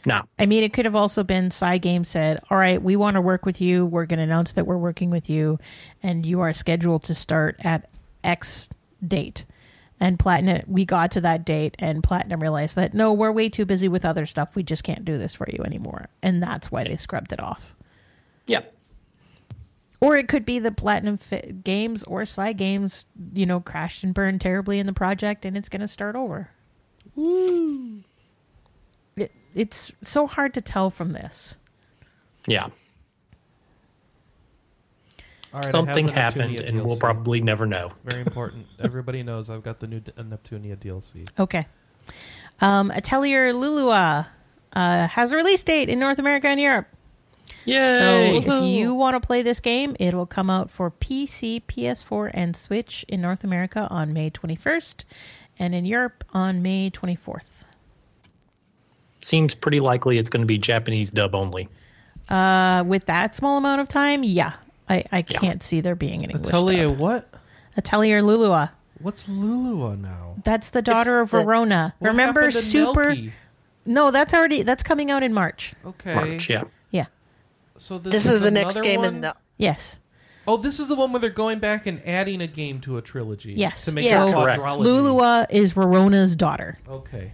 Speaker 4: No,
Speaker 1: I mean, it could have also been Cygames said, "All right, we want to work with you. We're going to announce that we're working with you, and you are scheduled to start at X date." And Platinum, we got to that date, and Platinum realized that no, we're way too busy with other stuff. We just can't do this for you anymore, and that's why they scrubbed it off.
Speaker 4: Yep.
Speaker 1: Or it could be the Platinum fi- Games or Cygames, you know, crashed and burned terribly in the project, and it's going to start over. It, it's so hard to tell from this.
Speaker 4: Yeah.
Speaker 2: All right, I have
Speaker 4: Something happened,
Speaker 2: Neptunia
Speaker 4: and we'll probably never know.
Speaker 2: Very important. Everybody knows I've got the new D- uh, Neptunia DLC.
Speaker 1: Okay. Um, Atelier Lulua uh, has a release date in North America and Europe.
Speaker 4: Yay!
Speaker 1: So if you want to play this game, it will come out for PC, PS4, and Switch in North America on May 21st and in Europe on May 24th.
Speaker 4: Seems pretty likely it's going to be Japanese dub only.
Speaker 1: Uh, with that small amount of time, yeah. I, I can't see there being an English
Speaker 2: Atelier
Speaker 1: dub.
Speaker 2: what?
Speaker 1: Atelier Lulua.
Speaker 2: What's Lulua now?
Speaker 1: That's the daughter
Speaker 3: It's
Speaker 1: of
Speaker 3: the-
Speaker 1: Verona.
Speaker 2: What
Speaker 1: Remember
Speaker 2: happened to
Speaker 1: Super
Speaker 2: Nelke?
Speaker 1: No, that's already that's coming out in March.
Speaker 2: Okay.
Speaker 4: March, yeah.
Speaker 1: Yeah.
Speaker 2: So this,
Speaker 3: This is the next game
Speaker 2: one?
Speaker 3: in the.
Speaker 1: Yes.
Speaker 2: Oh, this is the one where they're going back and adding a game to a trilogy.
Speaker 1: Yes.
Speaker 2: To make
Speaker 3: Yeah.
Speaker 2: it
Speaker 4: Correct.
Speaker 1: Lulua is Verona's daughter.
Speaker 2: Okay.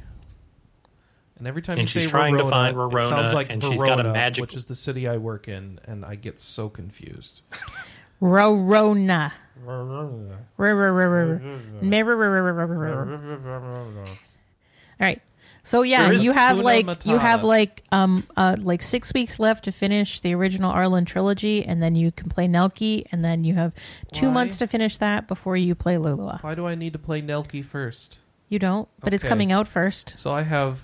Speaker 2: And every time
Speaker 4: And
Speaker 2: you
Speaker 4: she's
Speaker 2: say
Speaker 4: trying to
Speaker 2: Verona,
Speaker 4: find
Speaker 2: it
Speaker 4: Verona,
Speaker 2: sounds like
Speaker 4: and
Speaker 2: Verona,
Speaker 4: she's got a magic-
Speaker 2: which is the city I work in, and I get so confused.
Speaker 1: Rorona. All right. So yeah, you have like you have like um uh like six weeks left to finish the original Arland trilogy, and then you can play Nelke, and then you have two
Speaker 2: Why?
Speaker 1: months to finish that before you play Lulua.
Speaker 2: Why do I need to play Nelke first?
Speaker 1: You don't, but it's
Speaker 2: Okay.
Speaker 1: coming out first.
Speaker 2: So I have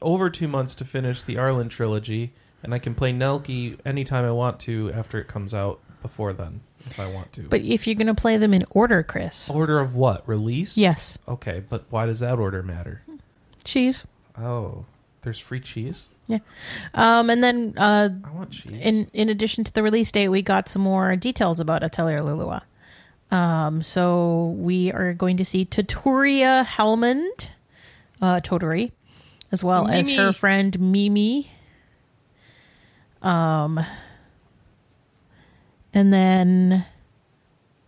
Speaker 2: over two months to finish the Arland trilogy, and I can play Nelke anytime I want to after it comes out before then, if I want to.
Speaker 1: But if you're gonna play them in order, Chris,
Speaker 2: order of what? Release?
Speaker 1: yes,
Speaker 2: Okay, but why does that order matter?
Speaker 1: Cheese.
Speaker 2: Oh, there's free cheese?
Speaker 1: Yeah. Um, and then uh,
Speaker 2: I want cheese.
Speaker 1: in in addition to the release date, we got some more details about Atelier Lulua. Um, so we are going to see Totooria Helmold, uh, Totori, as well as her friend Mimi. Um, and then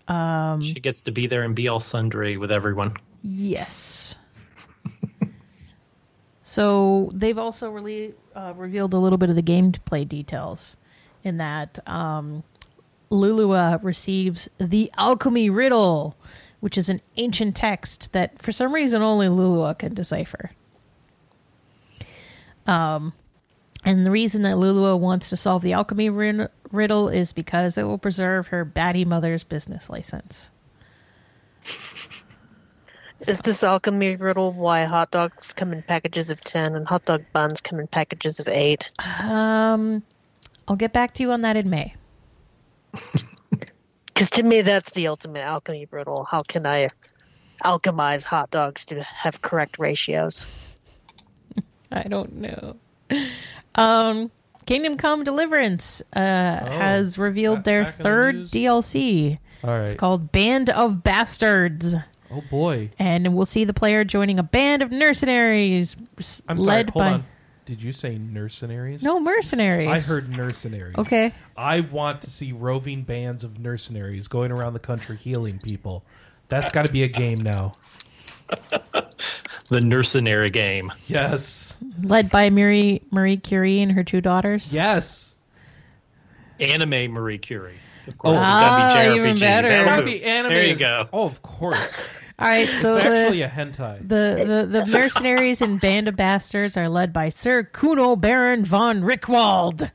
Speaker 1: um,
Speaker 4: she gets to be there and be all sundry with everyone.
Speaker 1: Yes. So they've also really uh, revealed a little bit of the gameplay details in that um, Lulua receives the alchemy riddle, which is an ancient text that for some reason only Lulua can decipher. Um, and the reason that Lulua wants to solve the alchemy riddle is because it will preserve her baddie mother's business license.
Speaker 3: Is this alchemy riddle why hot dogs come in packages of 10 and hot dog buns come in packages of 8?
Speaker 1: Um, I'll get back to you on that in May.
Speaker 3: Because to me, that's the ultimate alchemy riddle. How can I alchemize hot dogs to have correct ratios?
Speaker 1: I don't know. Um, Kingdom Come Deliverance uh, has revealed their
Speaker 2: back the
Speaker 1: third. DLC.
Speaker 2: All right.
Speaker 1: It's called Band of Bastards.
Speaker 2: Oh boy.
Speaker 1: And we'll see the player joining a band of mercenaries s-
Speaker 2: I'm sorry.
Speaker 1: led
Speaker 2: Hold
Speaker 1: by.
Speaker 2: on. Did you say mercenaries?
Speaker 1: No mercenaries.
Speaker 2: I heard mercenaries.
Speaker 1: Okay.
Speaker 2: I want to see roving bands of mercenaries going around the country healing people. That's got to be a game now.
Speaker 4: The Mercenary game.
Speaker 2: Yes.
Speaker 1: Led by Marie Marie Curie and her two daughters.
Speaker 2: Yes.
Speaker 4: Anime Marie Curie. Of course,
Speaker 2: Oh.
Speaker 4: it's gotta
Speaker 1: Ah,
Speaker 4: be
Speaker 1: even better.
Speaker 4: That'll
Speaker 2: be anime.
Speaker 4: There you
Speaker 2: is-
Speaker 4: go.
Speaker 2: Oh, of course.
Speaker 1: All right, so
Speaker 2: It's
Speaker 1: the,
Speaker 2: a hentai.
Speaker 1: the, the the mercenaries and band of bastards are led by Sir Kuno Baron von Rickwald,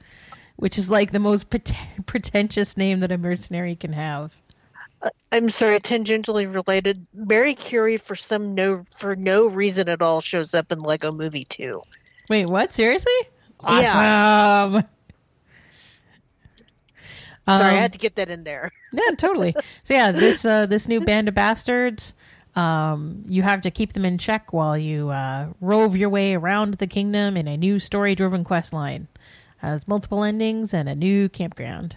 Speaker 1: which is like the most pret- pretentious name that a mercenary can have.
Speaker 3: I'm sorry, tangentially related. Marie Curie, for some no for no reason at all, shows up in Lego Movie 2.
Speaker 1: Wait, what? Seriously?
Speaker 3: Yeah.
Speaker 1: Awesome.
Speaker 3: Sorry, I
Speaker 1: Um,
Speaker 3: had to get that in there.
Speaker 1: Yeah, totally. So yeah, this uh, this new band of bastards, um, you have to keep them in check while you uh, rove your way around the kingdom in a new story-driven quest line. Has multiple endings and a new campground.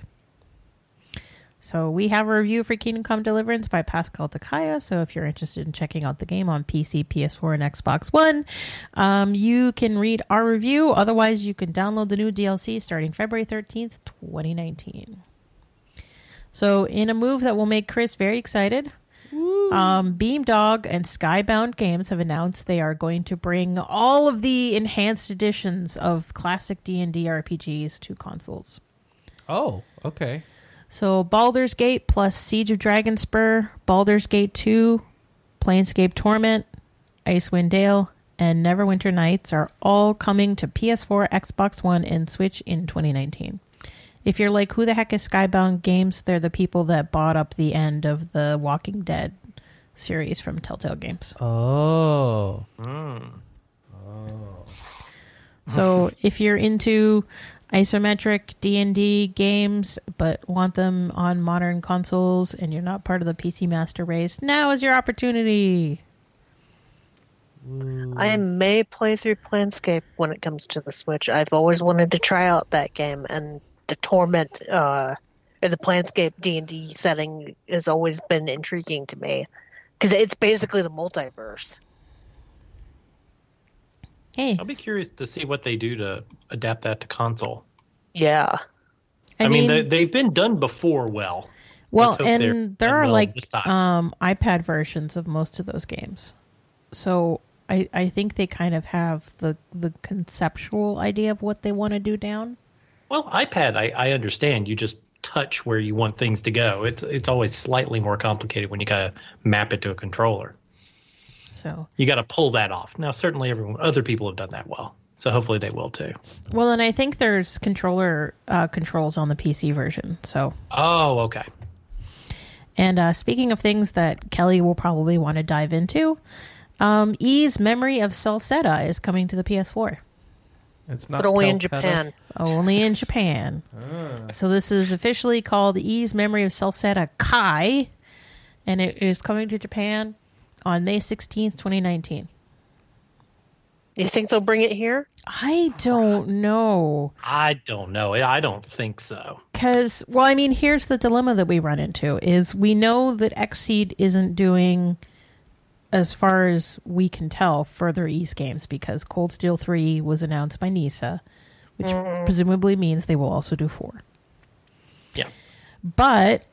Speaker 1: So we have a review for Kingdom Come Deliverance by Pascal Takaya. So if you're interested in checking out the game on PC, PS4, and Xbox One, um, you can read our review. Otherwise, you can download the new DLC starting February 13th, 2019. So, in a move that will make Chris very excited, um, Beamdog and Skybound Games have announced they are going to bring all of the enhanced editions of classic D and D RPGs to consoles.
Speaker 2: Oh, okay.
Speaker 1: So, Baldur's Gate plus Siege of Dragonspear, Baldur's Gate 2, Planescape Torment, Icewind Dale, and Neverwinter Nights are all coming to PS4, Xbox One, and Switch in 2019. If you're like, who the heck is Skybound Games? They're the people that bought up the end of the Walking Dead series from Telltale Games.
Speaker 2: Oh. oh.
Speaker 1: So if you're into isometric D&D games but want them on modern consoles and you're not part of the PC master race, now is your opportunity.
Speaker 3: I may play through Planescape when it comes to the Switch. I've always wanted to try out that game, and the Torment, uh, or the Planescape D and D setting has always been intriguing to me because it's basically the multiverse.
Speaker 1: Hey,
Speaker 4: I'll be curious to see what they do to adapt that to console.
Speaker 3: Yeah,
Speaker 1: I,
Speaker 4: I, mean,
Speaker 1: mean,
Speaker 4: they, they've been done before well.
Speaker 1: well,
Speaker 4: they're
Speaker 1: and there are
Speaker 4: well
Speaker 1: like
Speaker 4: this time.
Speaker 1: um, iPad versions of most of those games. So I, I think they kind of have the the conceptual idea of what they want to do down.
Speaker 4: Well, iPad, I, I understand. You just touch where you want things to go. It's it's always slightly more complicated when you gotta map it to a controller.
Speaker 1: So
Speaker 4: You got to pull that off. Now, certainly, everyone, other people have done that well, so hopefully they will too.
Speaker 1: well, and I think there's controller uh, controls on the PC version. So
Speaker 4: Oh, okay.
Speaker 1: And uh, speaking of things that Kelly will probably want to dive into, um, Ys Memory of Celceta is coming to the PS4.
Speaker 2: It's not
Speaker 3: but only in Japan.
Speaker 1: Only in Japan. Ah. So this is officially called Ys Memory of Celceta Kai, and it is coming to Japan on May 16th, 2019.
Speaker 3: You think they'll bring it here?
Speaker 1: I don't know.
Speaker 4: I don't know. I don't think so.
Speaker 1: Because, well, I mean, here's the dilemma that we run into is we know that Xseed isn't doing, as far as we can tell, further East games because Cold Steel 3 was announced by NISA, which presumably means they will also do 4.
Speaker 4: Yeah.
Speaker 1: But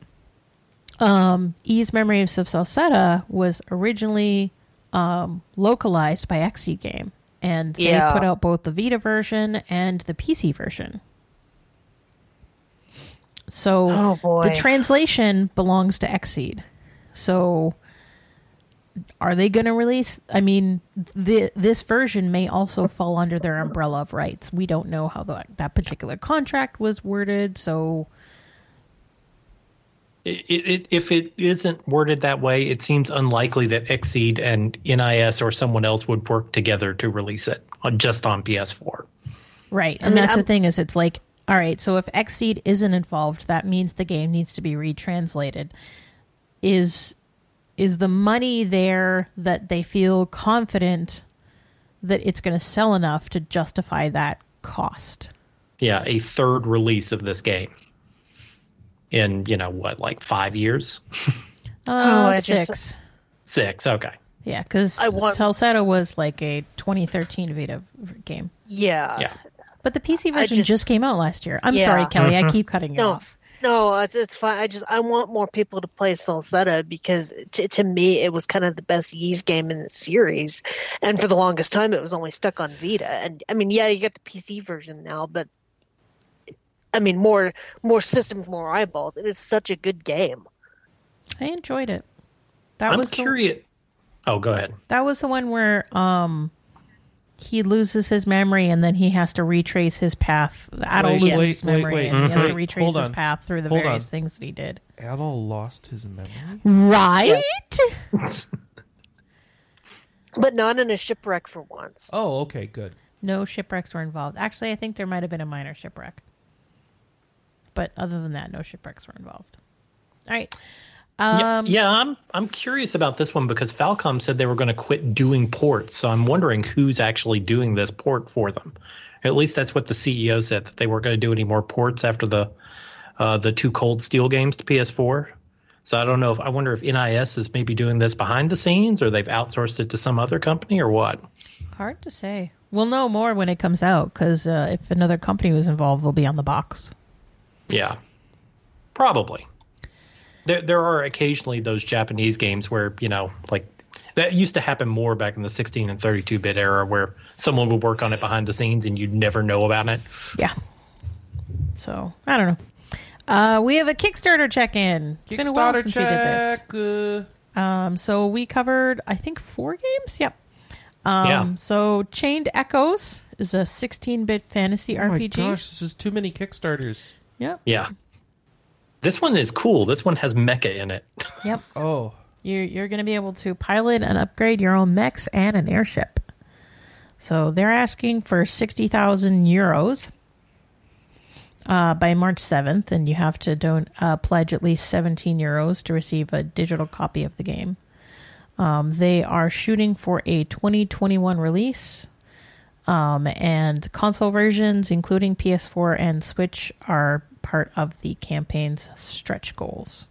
Speaker 1: um, Ys Memory of Celceta was originally um, localized by Xseed Game, and they
Speaker 3: Yeah.
Speaker 1: put out both the Vita version and the PC version. So
Speaker 3: Oh,
Speaker 1: the translation belongs to Xseed. So are they going to release? I mean, the, this version may also fall under their umbrella of rights. We don't know how the, that particular contract was worded. So
Speaker 4: It, it, if it isn't worded that way, it seems unlikely that Xseed and NIS or someone else would work together to release it on, just on PS4.
Speaker 1: Right. And
Speaker 3: mean,
Speaker 1: that's the
Speaker 3: I'm-
Speaker 1: thing is it's like, all right, so if Xseed isn't involved, that means the game needs to be retranslated. Is is the money there that they feel confident that it's going to sell enough to justify that cost?
Speaker 4: Yeah, a third release of this game in you know what, like five years,
Speaker 1: Uh,
Speaker 3: I just-
Speaker 1: six.
Speaker 4: six. Okay.
Speaker 1: Yeah, because
Speaker 3: I want-
Speaker 1: Celceta was like a 2013 Vita game.
Speaker 3: Yeah.
Speaker 4: Yeah.
Speaker 1: But the PC version
Speaker 3: just-
Speaker 1: just, came out last year. I'm
Speaker 3: Yeah.
Speaker 1: sorry, Kelly. I keep cutting you
Speaker 3: No.
Speaker 1: off.
Speaker 3: No, it's, it's fine. I just I want more people to play Celceta because t- to me it was kind of the best Ys game in the series, and for the longest time it was only stuck on Vita. And I mean, yeah, you get the PC version now, but I mean, more more systems, more eyeballs. It is such a good game.
Speaker 1: I enjoyed it. That
Speaker 4: I'm
Speaker 1: was the-
Speaker 4: curious. Oh, go ahead.
Speaker 1: That was the one where um he loses his memory and then he has to retrace his path. Adol
Speaker 2: Wait,
Speaker 1: loses
Speaker 2: wait,
Speaker 1: his
Speaker 2: wait,
Speaker 1: memory
Speaker 2: wait.
Speaker 1: and he has to
Speaker 2: Wait,
Speaker 1: retrace
Speaker 2: hold
Speaker 1: his
Speaker 2: on.
Speaker 1: path through the
Speaker 2: Hold
Speaker 1: various
Speaker 2: on.
Speaker 1: things that he did.
Speaker 2: Adol lost his memory.
Speaker 1: Right?
Speaker 3: But not in a shipwreck for once.
Speaker 2: Oh, okay, good.
Speaker 1: No shipwrecks were involved. Actually, I think there might have been a minor shipwreck. But other than that, no shipwrecks were involved. All right.
Speaker 4: Yeah,
Speaker 1: Um,
Speaker 4: yeah, I'm I'm curious about this one because Falcom said they were going to quit doing ports. So I'm wondering who's actually doing this port for them. At least that's what the CEO said that they weren't going to do any more ports after the uh, the two Cold Steel games to PS4. So I don't know if I wonder if NIS is maybe doing this behind the scenes or they've outsourced it to some other company or what.
Speaker 1: Hard to say. We'll know more when it comes out because uh, if another company was involved, they'll be on the box.
Speaker 4: Yeah, probably. There, there are occasionally those Japanese games where you know, like that used to happen more back in the 16 and 32 bit era, where someone would work on it behind the scenes and you'd never know about it.
Speaker 1: Yeah. So I don't know. Uh, we have a Kickstarter check-in. It's been a while
Speaker 2: Kickstarter
Speaker 1: since we did this.
Speaker 2: check. Uh,
Speaker 1: Um, so we covered, I think, four games. Yep. Um,
Speaker 4: Yeah.
Speaker 1: So Chained Echoes is a 16-bit fantasy RPG.
Speaker 2: oh my
Speaker 1: RPG.
Speaker 2: gosh, this is too many Kickstarters.
Speaker 1: Yep.
Speaker 4: Yeah. This one is cool. This one has mecha in it.
Speaker 1: Yep.
Speaker 2: Oh,
Speaker 1: You're you're going to be able to pilot and upgrade your own mechs and an airship. So they're asking for sixty thousand euros uh, by March seventh, and you have to don't uh, pledge at least seventeen euros to receive a digital copy of the game. Um, they are shooting for a 2021 release, um, and console versions, including PS4 and Switch, are part of the campaign's stretch goals.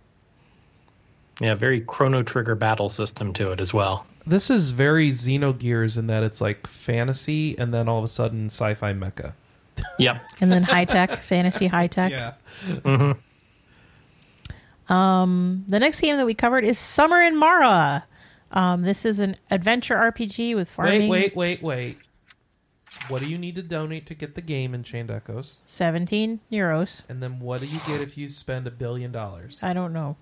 Speaker 4: Yeah, very Chrono Trigger battle system to it as well.
Speaker 2: this is very Xenogears in that it's like fantasy and then all of a sudden sci-fi mecha.
Speaker 4: Yep.
Speaker 1: and then high tech, fantasy high tech.
Speaker 2: Yeah.
Speaker 1: Um, the next game that we covered is Summer in Mara. Um, this is an adventure RPG with farming.
Speaker 2: Wait, wait, wait, wait. What do you need to donate to get the game in Chained Echoes?
Speaker 1: 17 euros.
Speaker 2: And then what do you get if you spend a billion dollars?
Speaker 1: I don't know.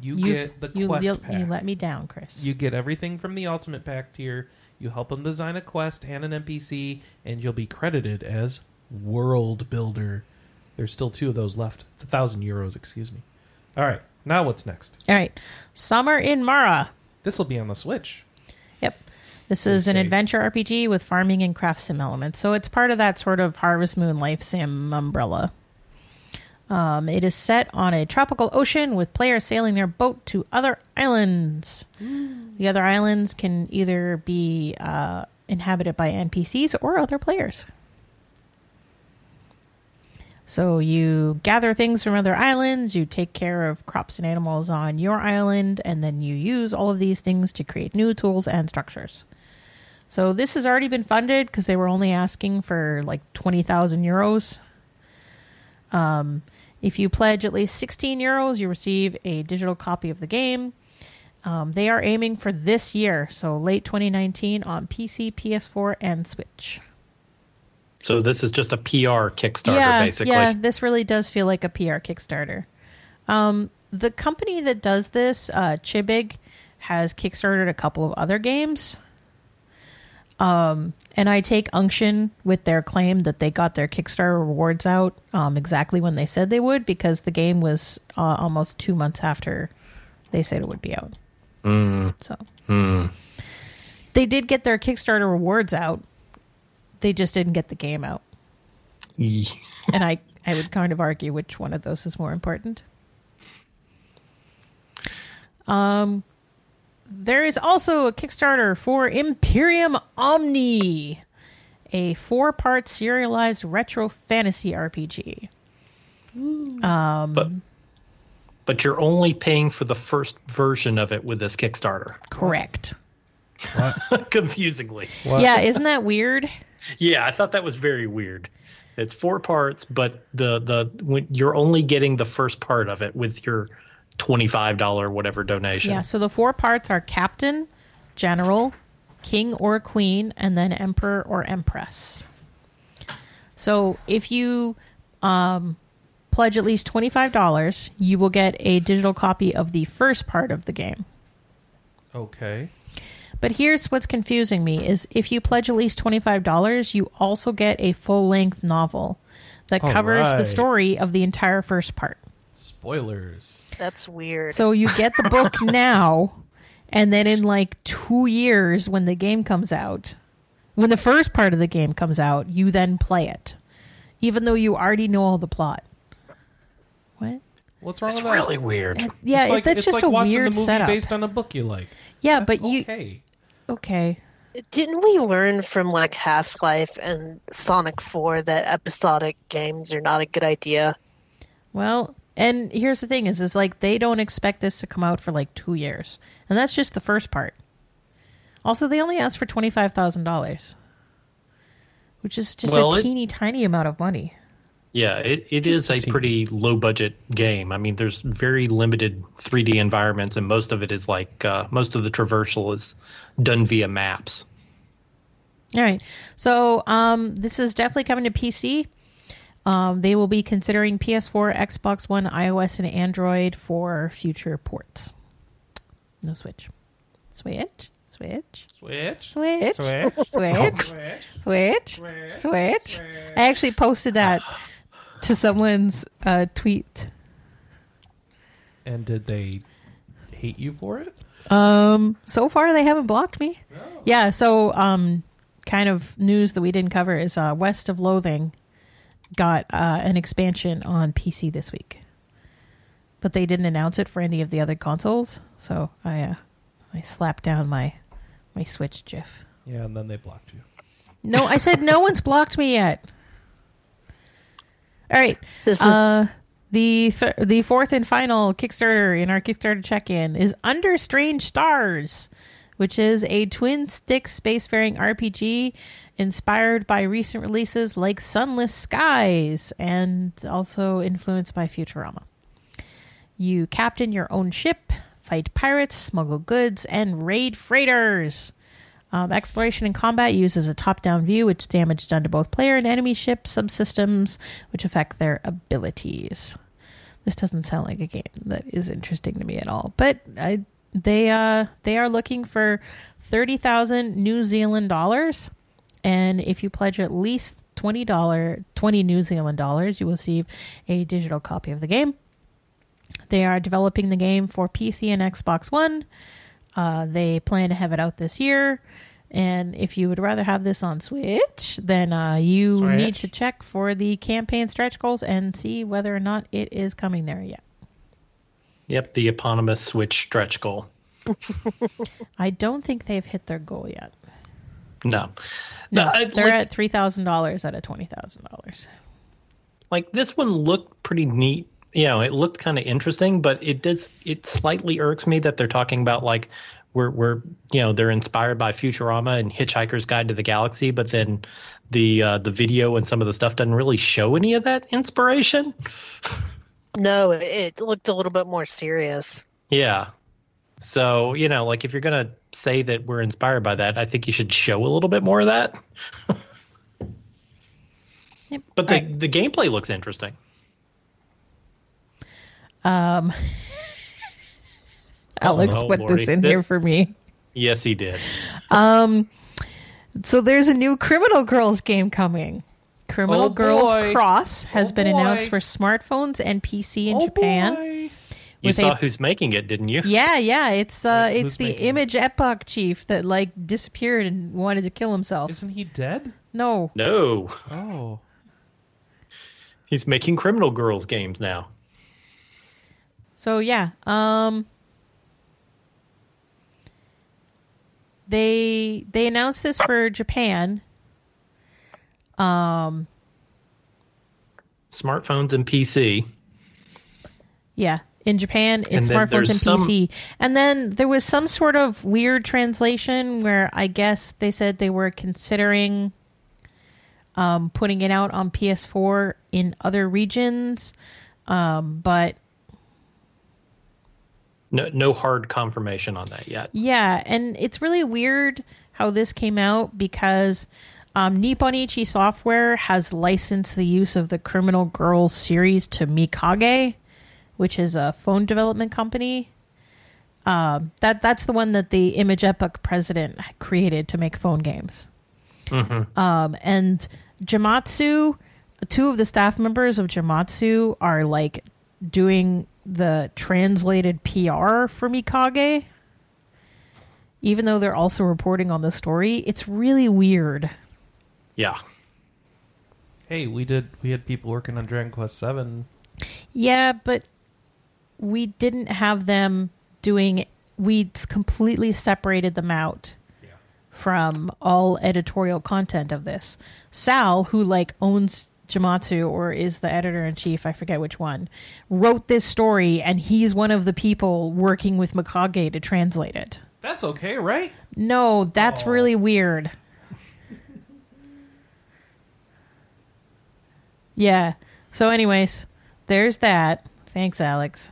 Speaker 2: You
Speaker 1: You
Speaker 2: get the
Speaker 1: you,
Speaker 2: quest
Speaker 1: you,
Speaker 2: pack.
Speaker 1: you let me down, Chris.
Speaker 2: You get everything from the Ultimate Pack tier. You help them design a quest and an NPC, and you'll be credited as World Builder. There's still two of those left. It's a thousand euros, excuse me. All right, now what's next?
Speaker 1: All right. Summer in Mara.
Speaker 2: This will be on the Switch.
Speaker 1: Yep. This is an adventure RPG with farming and craft sim elements. So it's part of that sort of Harvest Moon life sim umbrella. Um, it is set on a tropical ocean with players sailing their boat to other islands. The other islands can either be uh, inhabited by NPCs or other players. So you gather things from other islands, you take care of crops and animals on your island, and then you use all of these things to create new tools and structures. So this has already been funded because they were only asking for like 20,000 euros. Um, if you pledge at least 16 euros, you receive a digital copy of the game. Um, they are aiming for this year, so late 2019 on PC, PS4, and Switch.
Speaker 4: So this is just a PR Kickstarter,
Speaker 1: yeah,
Speaker 4: basically.
Speaker 1: Yeah, this really does feel like a PR Kickstarter. Um, the company that does this, uh, Chibig, has kickstarted a couple of other games. Um, and I take unction with their claim that they got their Kickstarter rewards out um, exactly when they said they would, because the game was uh, almost two months after they said it would be out. So they did get their Kickstarter rewards out. They just didn't get the game out. And I, I would kind of argue which one of those is more important. Um, there is also a Kickstarter for Imperium Omni, a four-part serialized retro fantasy RPG.
Speaker 4: Um, but but you're only paying for the first version of it with this Kickstarter.
Speaker 1: Correct.
Speaker 4: Confusingly.
Speaker 2: What?
Speaker 1: Yeah, isn't that weird?
Speaker 4: Yeah, I thought that was very weird. It's four parts, but the the when you're only getting the first part of it with your twenty five dollar whatever donation.
Speaker 1: Yeah, so the four parts are captain, general, king or queen, and then emperor or empress. So if you um, pledge at least $25, you will get a digital copy of the first part of the game.
Speaker 2: Okay.
Speaker 1: But here's what's confusing me is if you pledge at least $25, you also get a full-length novel that
Speaker 2: All
Speaker 1: covers the story of the entire first part.
Speaker 2: Spoilers.
Speaker 3: That's weird.
Speaker 1: So you get the book now, and then in like two years, when the game comes out, when the first part of the game comes out, you then play it, even though you already know all the plot. What?
Speaker 2: What's wrong
Speaker 4: It's
Speaker 2: with that?
Speaker 4: really weird.
Speaker 1: Yeah,
Speaker 2: It's like,
Speaker 1: that's
Speaker 2: it's
Speaker 1: just
Speaker 2: like
Speaker 1: a
Speaker 2: watching
Speaker 1: weird
Speaker 2: the movie
Speaker 1: setup.
Speaker 2: based on a book you like.
Speaker 1: yeah,
Speaker 2: That's
Speaker 1: but you
Speaker 2: okay.
Speaker 1: okay?
Speaker 3: Didn't we learn from like Half Life and Sonic 4 that episodic games are not a good idea?
Speaker 1: Well, and here's the thing: is is like they don't expect this to come out for like two years, and that's just the first part. Also, they only asked for twenty five thousand dollars, which is just
Speaker 4: Well,
Speaker 1: a
Speaker 4: it-
Speaker 1: teeny tiny amount of money.
Speaker 4: Yeah, it, it is a pretty low budget game. I mean, there's very limited 3D environments, and most of it is like uh, most of the traversal is done via maps.
Speaker 1: All right. So um, this is definitely coming to PC. Um, they will be considering PS4, Xbox One, iOS, and Android for future ports. No Switch. Switch. Switch.
Speaker 2: Switch.
Speaker 1: Switch.
Speaker 2: Switch.
Speaker 1: Switch.
Speaker 2: Switch.
Speaker 1: Switch. Switch. I actually posted that to someone's uh, tweet.
Speaker 2: And did they hate you for it?
Speaker 1: Um, so far they haven't blocked me. Yeah, so um, kind of news that we didn't cover is uh, West of Loathing got uh, an expansion on PC this week, but they didn't announce it for any of the other consoles. So I uh, I slapped down my my Switch GIF.
Speaker 2: Yeah, and then they blocked you.
Speaker 1: No, I said no one's blocked me yet. All right.
Speaker 3: This is
Speaker 1: Uh, the th- the fourth and final Kickstarter in our Kickstarter check-in is Under Strange Stars, which is a twin stick spacefaring RPG inspired by recent releases like Sunless Skies and also influenced by Futurama. You captain your own ship, fight pirates, smuggle goods, and raid freighters. Um, exploration and combat uses a top-down view, which damage done to both player and enemy ship subsystems, which affect their abilities. This doesn't sound like a game that is interesting to me at all, but I, they uh, they are looking for thirty thousand New Zealand dollars, and if you pledge at least twenty dollar twenty New Zealand dollars, you will receive a digital copy of the game. They are developing the game for PC and Xbox One. Uh, they plan to have it out this year. And if you would rather have this on Switch, then uh, you
Speaker 2: Switch.
Speaker 1: need to check for the campaign stretch goals and see whether or not it is coming there yet.
Speaker 4: Yep, the eponymous Switch stretch goal.
Speaker 1: I don't think they've hit their goal yet.
Speaker 4: No,
Speaker 1: No,
Speaker 4: I-
Speaker 1: they're
Speaker 4: like,
Speaker 1: at three thousand dollars out of twenty thousand dollars.
Speaker 4: like this one looked pretty neat. You know, it looked kind of interesting, but it does. It slightly irks me that they're talking about like we're we're you know they're inspired by Futurama and Hitchhiker's Guide to the Galaxy, but then the uh, the video and some of the stuff doesn't really show any of that inspiration.
Speaker 3: no, it, it looked a little bit more serious.
Speaker 4: Yeah. So, you know, like if you're going to say that we're inspired by that, I think you should show a little bit more of that.
Speaker 1: Yep.
Speaker 4: But the,
Speaker 1: Alright.
Speaker 4: the gameplay looks interesting.
Speaker 1: Um, Alex
Speaker 4: Oh,
Speaker 1: put
Speaker 4: Lordy.
Speaker 1: this in
Speaker 4: That-
Speaker 1: here for me.
Speaker 4: Yes, he did.
Speaker 1: Um, so there's a new Criminal Girls game coming. Criminal
Speaker 2: Oh,
Speaker 1: Girls
Speaker 2: boy.
Speaker 1: Cross has
Speaker 2: Oh,
Speaker 1: been announced for smartphones and PC in
Speaker 2: Oh,
Speaker 1: Japan.
Speaker 2: boy.
Speaker 4: You saw
Speaker 1: a-
Speaker 4: who's making it, didn't you?
Speaker 1: Yeah, yeah, it's the
Speaker 2: Who's
Speaker 1: it's the
Speaker 2: making it?
Speaker 1: Image Epoch chief that like disappeared and wanted to kill himself.
Speaker 2: Isn't he dead?
Speaker 1: No,
Speaker 4: No.
Speaker 2: Oh.
Speaker 4: He's making Criminal Girls games now.
Speaker 1: So yeah, um they they announced this for Japan. Um
Speaker 4: Smartphones and PC.
Speaker 1: yeah, in Japan it's
Speaker 4: then
Speaker 1: smartphones and
Speaker 4: some-
Speaker 1: PC. And then there was some sort of weird translation where I guess they said they were considering um, putting it out on PS4 in other regions, um, but
Speaker 4: No, no hard confirmation on that yet.
Speaker 1: Yeah, and it's really weird how this came out because um, Nippon Ichi Software has licensed the use of the Criminal Girls series to Mikage, which is a phone development company. Um, that that's the one that the Image Epoch president created to make phone games. Um, and Gematsu, two of the staff members of Gematsu are like doing the translated PR for Mikage. Even though they're also reporting on the story, it's really weird.
Speaker 4: Yeah.
Speaker 2: Hey, we did. We had people working on Dragon Quest Seven.
Speaker 1: Yeah, but we didn't have them doing. We completely separated them out from all editorial content of this. Sal, who like owns Gematsu or is the editor in chief, I forget which one, wrote this story, and he's one of the people working with Mikage to translate it.
Speaker 2: That's okay, right?
Speaker 1: No, that's
Speaker 2: Aw.
Speaker 1: really weird. Yeah. So, anyways, there's that. Thanks, Alex.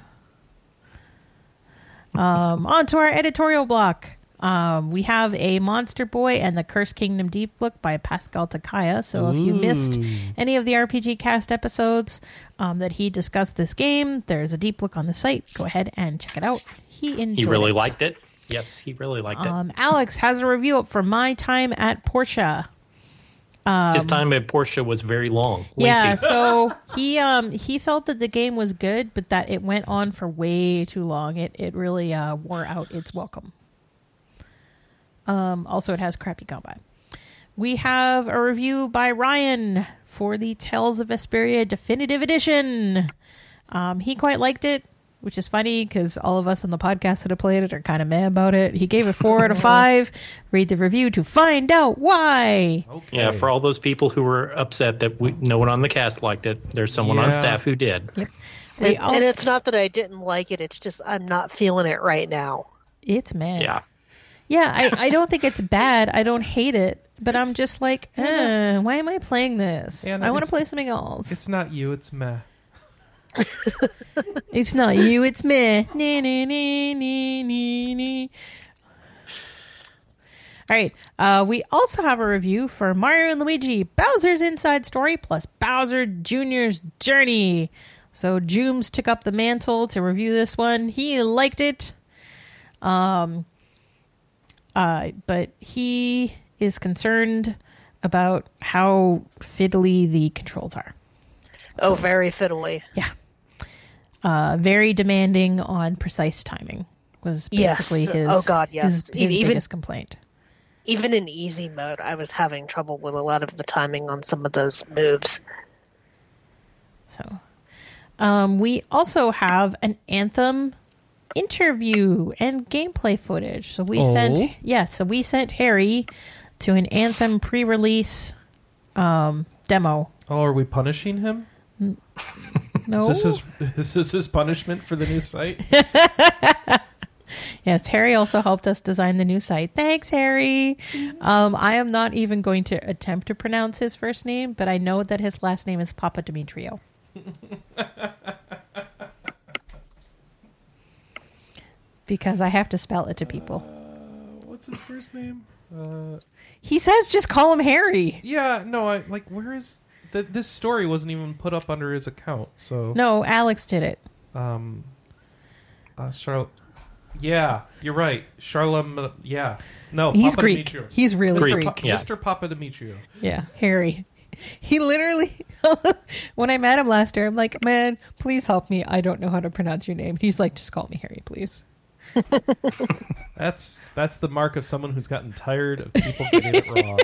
Speaker 1: Um, on to our editorial block. Um, we have a Monster Boy and the Cursed Kingdom Deep Look by Pascal Takaya. So if you missed any of the RPG Cast episodes um, that he discussed this game, there's a deep look on the site. Go ahead and check it out. He enjoyed
Speaker 4: He really
Speaker 1: it.
Speaker 4: liked it. Yes, he really liked it.
Speaker 1: Um, Alex has a review up for my time at Portia.
Speaker 4: His time at Portia was very long.
Speaker 1: um, Yeah, so he um he felt that the game was good, but that it went on for way too long. It it really uh, wore out its welcome. Um, also, it has crappy combat. We have a review by Ryan for the Tales of Vesperia Definitive Edition. Um, he quite liked it, which is funny because all of us on the podcast that have played it are kind of mad about it. He gave it four out of five. Read the review to find out why.
Speaker 2: Okay.
Speaker 4: Yeah, for all those people who were upset that we, no one on the cast liked it, there's someone on staff who did.
Speaker 1: We
Speaker 3: And,
Speaker 1: also,
Speaker 3: and it's not that I didn't like it; it's just I'm not feeling it right now.
Speaker 1: it's mad.
Speaker 4: Yeah.
Speaker 1: Yeah, I, I don't think it's bad. I don't hate it, but I'm just like, eh, why am I playing this?
Speaker 2: Yeah, no,
Speaker 1: I want to play something else. It's,
Speaker 2: It's not you. It's meh.
Speaker 1: Not you, it's me. Nee, nee, nee, nee, nee, nee. All right. Uh, we also have a review for Mario and Luigi Bowser's Inside Story plus Bowser Jr.'s Journey. So Jooms took up the mantle to review this one. He liked it. Um, uh, but he is concerned about how fiddly the controls are.
Speaker 3: Oh, very fiddly.
Speaker 1: Yeah. Uh, very demanding on precise timing was
Speaker 3: Yes.
Speaker 1: basically his,
Speaker 3: Oh, God, yes.
Speaker 1: his, his
Speaker 3: Even-
Speaker 1: biggest complaint.
Speaker 3: Even in easy mode, I was having trouble with a lot of the timing on some of those moves.
Speaker 1: So, um, we also have an Anthem interview and gameplay footage. So we
Speaker 2: Oh.
Speaker 1: sent, yeah, so we sent Harry to an Anthem pre-release um, demo.
Speaker 2: Oh, are we punishing him?
Speaker 1: No,
Speaker 2: Is this his is this his punishment for the new site?
Speaker 1: yes, Harry also helped us design the new site. Thanks, Harry. Um, I am not even going to attempt to pronounce his first name, but I know that his last name is Papa Demetrio. because I have to spell it to people.
Speaker 2: What's his first name? Uh,
Speaker 1: He says just call him Harry.
Speaker 2: yeah, no, I like. Where is the, this story? Wasn't even put up under his account. So
Speaker 1: No, Alex did it.
Speaker 2: um, uh, Charlotte. Yeah, you're right. Charlotte. Yeah, no,
Speaker 1: He's
Speaker 2: Papa
Speaker 1: Greek.
Speaker 2: Demetrio.
Speaker 1: He's really
Speaker 4: Greek.
Speaker 1: Greek.
Speaker 2: Pa-
Speaker 4: yeah.
Speaker 2: Mr. Papa Demetrio.
Speaker 1: Yeah, Harry. He literally, when I met him last year, I'm like, man, please help me. I don't know how to pronounce your name. He's like, just call me Harry, please.
Speaker 2: That's that's the mark of someone who's gotten tired of people getting it wrong.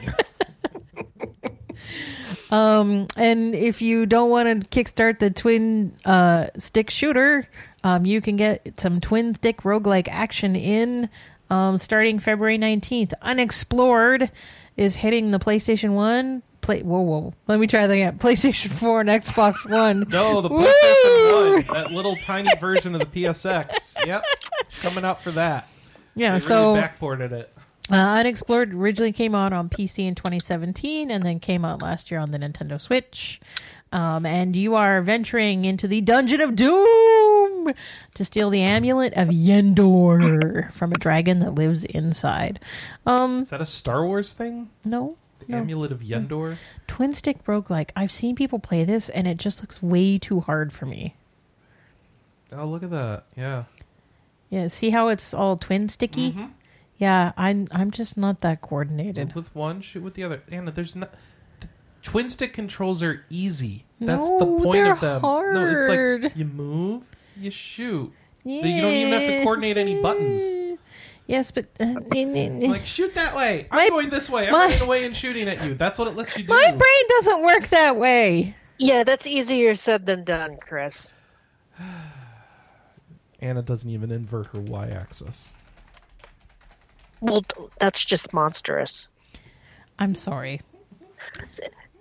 Speaker 1: Um, and if you don't want to kickstart the twin uh, stick shooter, um, you can get some twin stick roguelike action in um, starting February 19th. Unexplored is hitting the PlayStation 1. Play- whoa, whoa. Let me try that again. PlayStation 4 and Xbox One.
Speaker 2: No, the! PlayStation One, that little tiny version of the PSX. Yep, it's coming out for that.
Speaker 1: Yeah,
Speaker 2: They
Speaker 1: so
Speaker 2: really backported it.
Speaker 1: Uh, Unexplored originally came out on PC in 2017 and then came out last year on the Nintendo Switch. Um, and you are venturing into the Dungeon of Doom to steal the amulet of Yendor from a dragon that lives inside. Um,
Speaker 2: Is that a Star Wars thing?
Speaker 1: no,
Speaker 2: The
Speaker 1: no.
Speaker 2: Amulet of Yendor?
Speaker 1: Twin stick roguelike. I've seen people play this and it just looks way too hard for me.
Speaker 2: Oh, look at that. Yeah.
Speaker 1: Yeah, see how it's all twin sticky?
Speaker 2: Mm-hmm.
Speaker 1: Yeah, I'm I'm just not that coordinated.
Speaker 2: Move with one, shoot with the other. Anna, there's not. The twin stick controls are easy. That's the
Speaker 1: No,
Speaker 2: point
Speaker 1: they're
Speaker 2: of them. No, it's like you move, you shoot. Yeah. You don't even have to coordinate any buttons.
Speaker 1: Yes, but uh,
Speaker 2: Like shoot that way. I'm
Speaker 1: My-
Speaker 2: going this way. I'm
Speaker 1: my-
Speaker 2: running away and shooting at you. That's what it lets you do.
Speaker 1: my brain doesn't work that way.
Speaker 3: Yeah, that's easier said than done, Chris.
Speaker 2: Anna doesn't even invert her y-axis.
Speaker 3: Well, that's just monstrous.
Speaker 1: I'm sorry.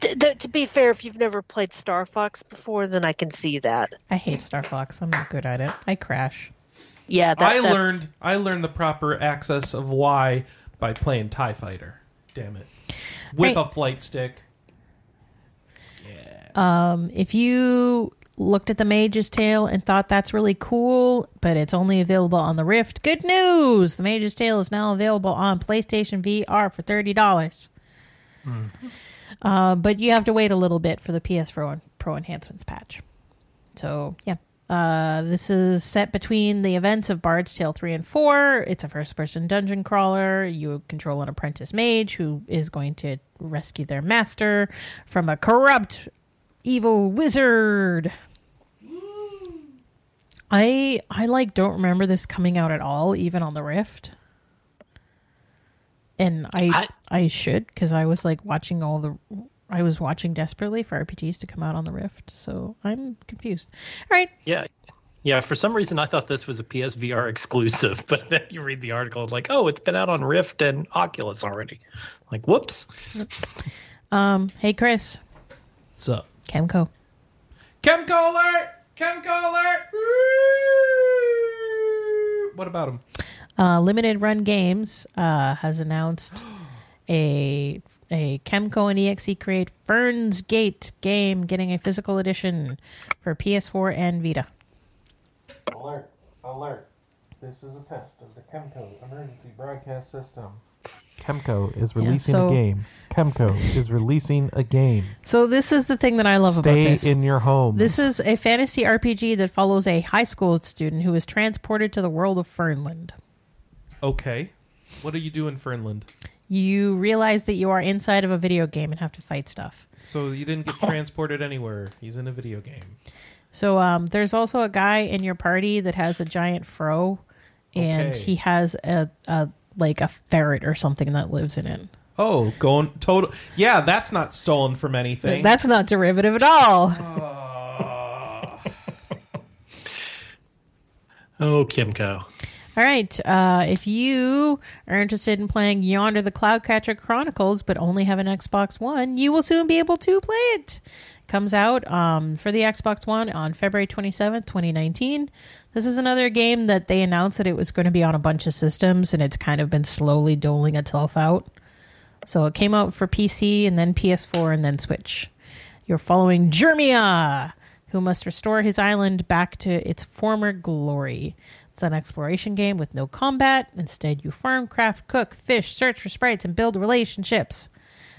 Speaker 3: T- t- to be fair, if you've never played Star Fox before, then I can see that.
Speaker 1: I hate Star Fox. I'm not good at it. I crash.
Speaker 3: Yeah, that,
Speaker 2: I
Speaker 3: that's-
Speaker 2: learned I learned the proper access of Y by playing Tie Fighter. Damn it, with
Speaker 1: Right.
Speaker 2: a flight stick. Yeah.
Speaker 1: Um, if you looked at the Mage's Tale and thought that's really cool, but it's only available on the Rift, good news! The Mage's Tale is now available on PlayStation VR for thirty dollars. Uh, but you have to wait a little bit for the PS Pro, Pro enhancements patch. So yeah. Uh, this is set between the events of Bard's Tale 3 and 4. It's a first person dungeon crawler. You control an apprentice mage who is going to rescue their master from a corrupt evil wizard. I I like don't remember this coming out at all, even on the Rift. And I I, should because I was like watching all the I was watching desperately for RPGs to come out on the Rift, so I'm confused. All right,
Speaker 4: Yeah. Yeah, for some reason I thought this was a PSVR exclusive, but then you read the article and like, oh, it's been out on Rift and Oculus already. Like, whoops.
Speaker 1: um, hey Chris,
Speaker 2: What's up?
Speaker 1: Kemco.
Speaker 2: Kemco alert! Kemco alert! What about him?
Speaker 1: Uh, Limited Run Games uh, has announced a a Kemco and EXE Create Fernz Gate game getting a physical edition for PS4 and Vita.
Speaker 2: Alert! Alert! This is a test of the Kemco emergency broadcast system. Kemco is
Speaker 1: releasing a so-
Speaker 2: game. Kemco is releasing a game.
Speaker 1: So this is the thing that I love about this.
Speaker 2: In your home.
Speaker 1: This is a fantasy RPG that follows a high school student who is transported to the world of Fernland.
Speaker 2: okay. What are you doing, Fernland?
Speaker 1: You realize that you are inside of a video game and have to fight stuff.
Speaker 2: So you didn't get transported anywhere. He's in a video game.
Speaker 1: So um, there's also a guy in your party that has a giant fro, and
Speaker 2: Okay.
Speaker 1: he has a, a like a ferret or something that lives in it.
Speaker 2: Oh, going total. Yeah, that's not stolen from anything.
Speaker 1: That's not derivative at all.
Speaker 4: Oh, Kemco.
Speaker 1: All right. Uh, if you are interested in playing Yonder the Cloudcatcher Chronicles, but only have an Xbox One, you will soon be able to play it. Comes out um, for the Xbox One on February 27th, 2019. This is another game that they announced that it was going to be on a bunch of systems, and it's kind of been slowly doling itself out. So it came out for PC and then PS4 and then Switch. You're following Jermia, who must restore his island back to its former glory. It's an exploration game with no combat. Instead, you farm, craft, cook, fish, search for sprites, and build relationships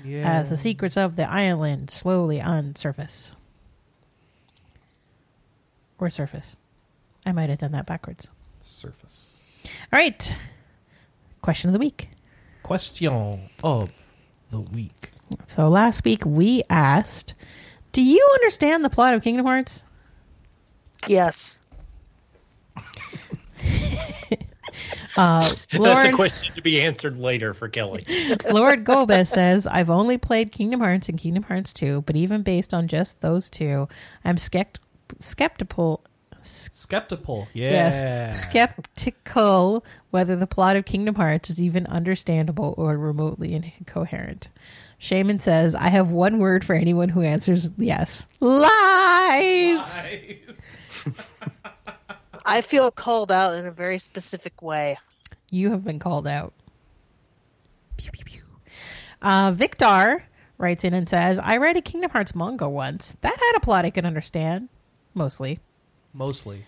Speaker 2: yeah.
Speaker 1: as the secrets of the island slowly unsurface. Or surface. I might have done that backwards.
Speaker 2: surface.
Speaker 1: All right. Question of the week.
Speaker 2: Question of the week.
Speaker 1: So last week we asked, do you understand the plot of Kingdom Hearts?
Speaker 3: Yes.
Speaker 1: Uh,
Speaker 4: That's a question to be answered later for Kelly.
Speaker 1: Lord Gobes says, I've only played Kingdom Hearts and Kingdom Hearts 2, but even based on just those two, I'm skept- skeptical.
Speaker 2: Skeptical. Yeah.
Speaker 1: Yes, skeptical whether the plot of Kingdom Hearts is even understandable or remotely incoherent. Shaman says, I have one word for anyone who answers yes. Lies!
Speaker 3: I feel called out in a very specific way.
Speaker 1: You have been called out. Pew, pew, pew. Uh, Victor writes in and says, I read a Kingdom Hearts manga once. That had a plot I could understand. Mostly.
Speaker 2: Mostly.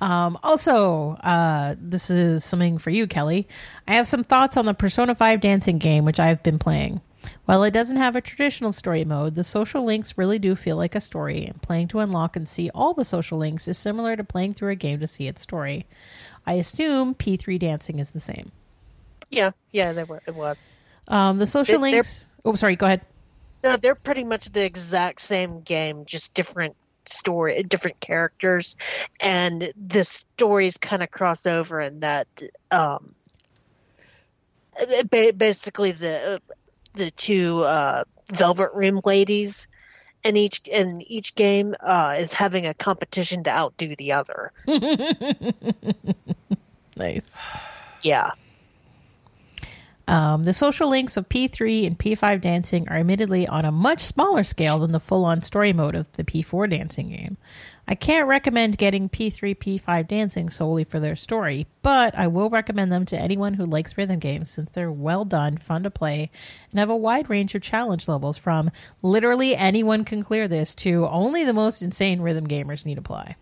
Speaker 1: Um, also, uh, this is something for you, Kelly. I have some thoughts on the Persona 5 dancing game, which I've been playing. While it doesn't have a traditional story mode, the social links really do feel like a story, and playing to unlock and see all the social links is similar to playing through a game to see its story. I assume P3 dancing is the same.
Speaker 3: Yeah, yeah, there were. It was.
Speaker 1: Um, the social
Speaker 3: They- they're-
Speaker 1: links. Oh, sorry. Go ahead.
Speaker 3: No, they're pretty much the exact same game, just different story, different characters, and the stories kind of cross over in that. Um, ba- basically, the the two uh, Velvet Room ladies in each in each game uh, is having a competition to outdo the other.
Speaker 1: Nice.
Speaker 3: Yeah.
Speaker 1: Um, the social links of P3 and P5 dancing are admittedly on a much smaller scale than the full on story mode of the P4 dancing game. I can't recommend getting P3, P5 dancing solely for their story, but I will recommend them to anyone who likes rhythm games since they're well done, fun to play, and have a wide range of challenge levels from literally anyone can clear this to only the most insane rhythm gamers need apply.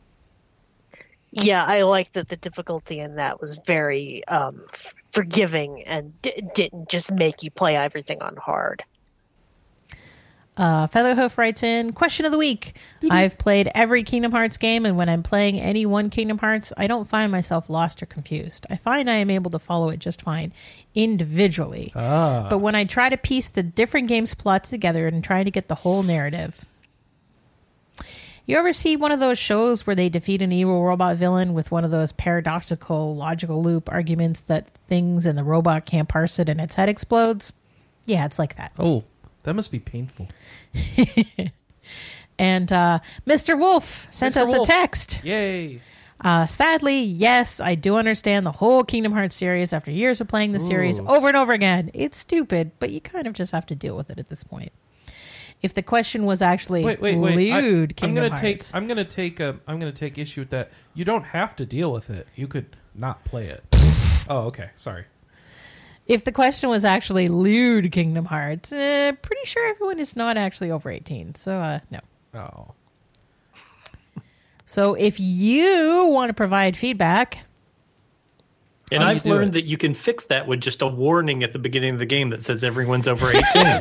Speaker 3: Yeah, I like that the difficulty in that was very um, forgiving and d- didn't just make you play everything on hard.
Speaker 1: Uh, Featherhoof writes in question of the week. I've played every Kingdom Hearts game, and when I'm playing any one Kingdom Hearts, I don't find myself lost or confused. I find I am able to follow it just fine individually.
Speaker 2: Ah.
Speaker 1: But when I try to piece the different games' plots together and trying to get the whole narrative. You ever see one of those shows where they defeat an evil robot villain with one of those paradoxical logical loop arguments that things and the robot can't parse it and its head explodes? Yeah, it's like that.
Speaker 2: Oh, that must be painful.
Speaker 1: And uh, Mr. Wolf sent
Speaker 2: Mr.
Speaker 1: us
Speaker 2: Wolf.
Speaker 1: a text.
Speaker 2: Yay.
Speaker 1: Uh, sadly, yes, I do understand the whole Kingdom Hearts series after years of playing the series over and over again. It's stupid, but you kind of just have to deal with it at this point. If the question was actually
Speaker 2: Wait, wait, wait. I,
Speaker 1: lewd
Speaker 2: am
Speaker 1: Kingdom
Speaker 2: gonna take
Speaker 1: Hearts,
Speaker 2: I'm gonna take a I'm gonna take issue with that. You don't have to deal with it. You could not play it. oh, okay. Sorry.
Speaker 1: if the question was actually lewd Kingdom Hearts, eh, pretty sure everyone is not actually over 18. So, uh, no.
Speaker 2: Oh.
Speaker 1: So if you want to provide feedback,
Speaker 4: And
Speaker 2: How do you
Speaker 4: I've learned
Speaker 2: it?
Speaker 4: that you can fix that with just a warning at the beginning of the game that says everyone's over 18.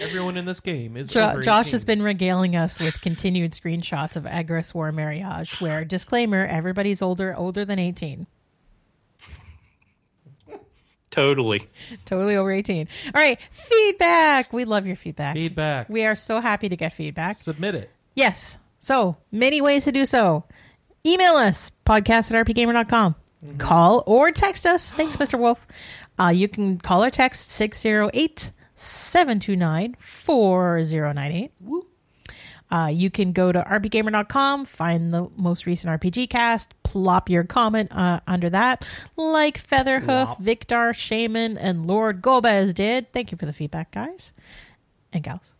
Speaker 2: Everyone in this game is
Speaker 1: Jo-
Speaker 2: over
Speaker 1: Josh
Speaker 2: 18.
Speaker 1: has been regaling us with continued screenshots of Agarest War Marriage, where disclaimer: everybody's older, older than eighteen,
Speaker 4: totally.
Speaker 1: totally over eighteen. All right, feedback. We love your feedback.
Speaker 2: feedback.
Speaker 1: We are so happy to get feedback.
Speaker 2: Submit it.
Speaker 1: Yes. So many ways to do so. Email us, podcast at rpgamer.com. Call or text us. Thanks, Mr. Wolf. Uh, you can call or text 608 729 4098. Uh, you can go to rpgamer.com, find the most recent RPG cast, plop your comment uh, under that, like Featherhoof, Victor, Shaman, and Lord Gomez did. Thank you for the feedback, guys and gals.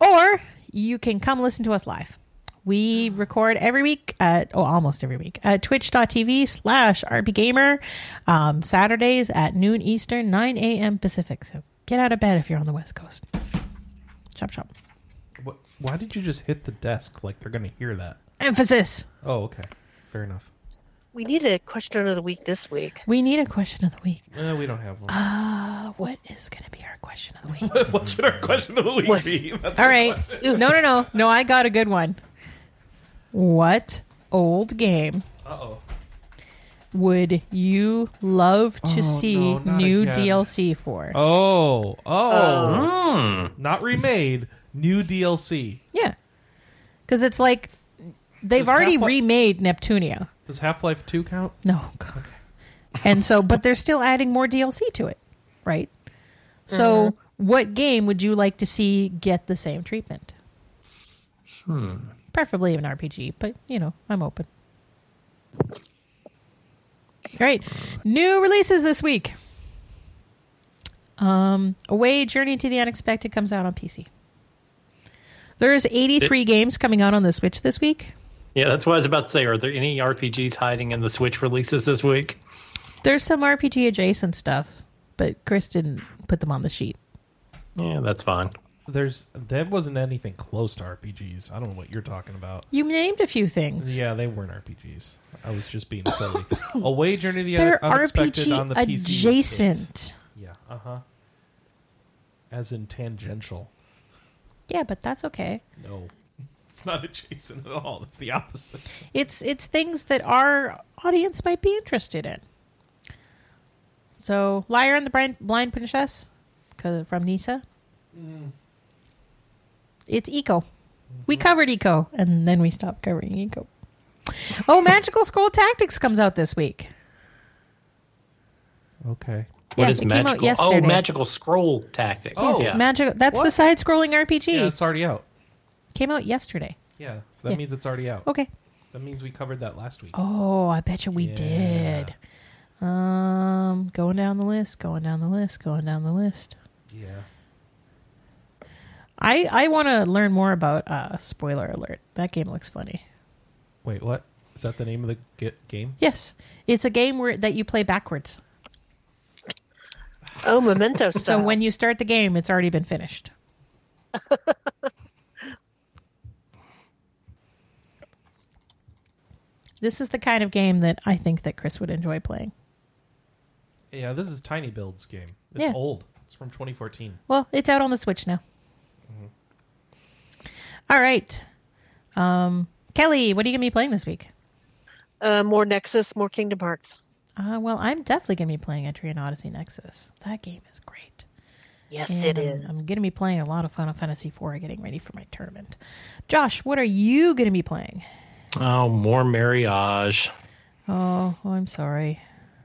Speaker 1: Or you can come listen to us live. We record every week at, oh, almost every week at twitch.tv slash rpgamer, um, Saturdays at noon Eastern, 9 a.m. Pacific. So get out of bed if you're on the West Coast. Chop, chop.
Speaker 2: What, why did you just hit the desk like they're gonna hear that?
Speaker 1: Emphasis.
Speaker 2: Oh, okay. Fair enough.
Speaker 3: We need a question of the week this week.
Speaker 1: We need a question of the week.
Speaker 2: Eh, we don't have one.
Speaker 1: Uh, what is going to be our question of the week?
Speaker 2: what should our question of the week
Speaker 3: What?
Speaker 2: be? That's
Speaker 1: All
Speaker 2: our
Speaker 1: right.
Speaker 2: question.
Speaker 1: No, no, no. No, I got a good one. What old game
Speaker 2: Uh-oh.
Speaker 1: Would you love to
Speaker 2: Oh,
Speaker 1: see
Speaker 2: no, not
Speaker 1: new
Speaker 2: again.
Speaker 1: DLC for?
Speaker 2: Oh, oh,
Speaker 3: Oh.
Speaker 4: Hmm.
Speaker 2: not remade, new DLC.
Speaker 1: Yeah. Because it's like they've
Speaker 2: Does
Speaker 1: already
Speaker 2: Half-Life-
Speaker 1: remade Neptunia.
Speaker 2: Does Half Life Two count?
Speaker 1: No. God. And so, but they're still adding more DLC to it, right? So, what game would you like to see get the same treatment?
Speaker 4: Hmm.
Speaker 1: Preferably an RPG, but you know, I'm open. All right, new releases this week. Um, Away Journey to the Unexpected comes out on PC. There's 83 games coming out on the Switch this week.
Speaker 4: Yeah, that's what I was about to say. Are there any RPGs hiding in the Switch releases this week?
Speaker 1: There's some RPG adjacent stuff. but Chris didn't put them on the sheet.
Speaker 4: Yeah, that's fine.
Speaker 2: There's that wasn't anything close to RPGs. I don't know what you're talking about.
Speaker 1: You named a few things.
Speaker 2: Yeah, they weren't RPGs. I was just being silly. Away Journey to the
Speaker 1: They're
Speaker 2: Unexpected
Speaker 1: RPG
Speaker 2: on the PC.
Speaker 1: adjacent.
Speaker 2: Yeah. Uh huh. As in tangential.
Speaker 1: Yeah, but that's okay.
Speaker 2: No, it's not adjacent at all. It's the opposite.
Speaker 1: It's it's things that our audience might be interested in. So, Liar and the Blind, Blind Princess from Nisa. It's Eco. We covered Eco, and then we stopped covering Eco. Oh, Magical Scroll Tactics comes out this week.
Speaker 2: Okay.
Speaker 4: What
Speaker 1: Yeah,
Speaker 4: is
Speaker 1: it came
Speaker 4: magical? Oh, magical scroll tactics.
Speaker 2: Oh.
Speaker 4: yeah.
Speaker 1: Magical. That's the side-scrolling RPG.
Speaker 2: Yeah, it's already out.
Speaker 1: Came out yesterday.
Speaker 2: Yeah, so that
Speaker 1: Yeah.
Speaker 2: means it's already out.
Speaker 1: Okay.
Speaker 2: That means we covered that last week.
Speaker 1: Oh, I bet you we
Speaker 2: Yeah.
Speaker 1: did. Um, going down the list, going down the list, going down the list.
Speaker 2: Yeah.
Speaker 1: I I want to learn more about uh spoiler alert. That game looks funny.
Speaker 2: Wait, what? Is that the name of the ge- game?
Speaker 1: Yes, it's a game where that you play backwards.
Speaker 3: Oh, Memento
Speaker 1: So when you start the game, it's already been finished. this is the kind of game that I think that Chris would enjoy playing.
Speaker 2: Yeah, this is Tiny Build's game. It's
Speaker 1: Yeah.
Speaker 2: old. It's from 2014.
Speaker 1: Well, it's out on the Switch now. All right, um, Kelly, what are you gonna be playing this week?
Speaker 3: uh, more Nexus, more Kingdom Hearts.
Speaker 1: Uh, well, I'm definitely gonna be playing Etrian Odyssey Nexus. That game is great.
Speaker 3: Yes,
Speaker 1: And
Speaker 3: it
Speaker 1: I'm- I'm going to be playing a lot of Final Fantasy IV getting ready for my tournament. Josh, what are you going to be playing?
Speaker 4: Oh, more marriage.
Speaker 1: Oh, oh I'm sorry.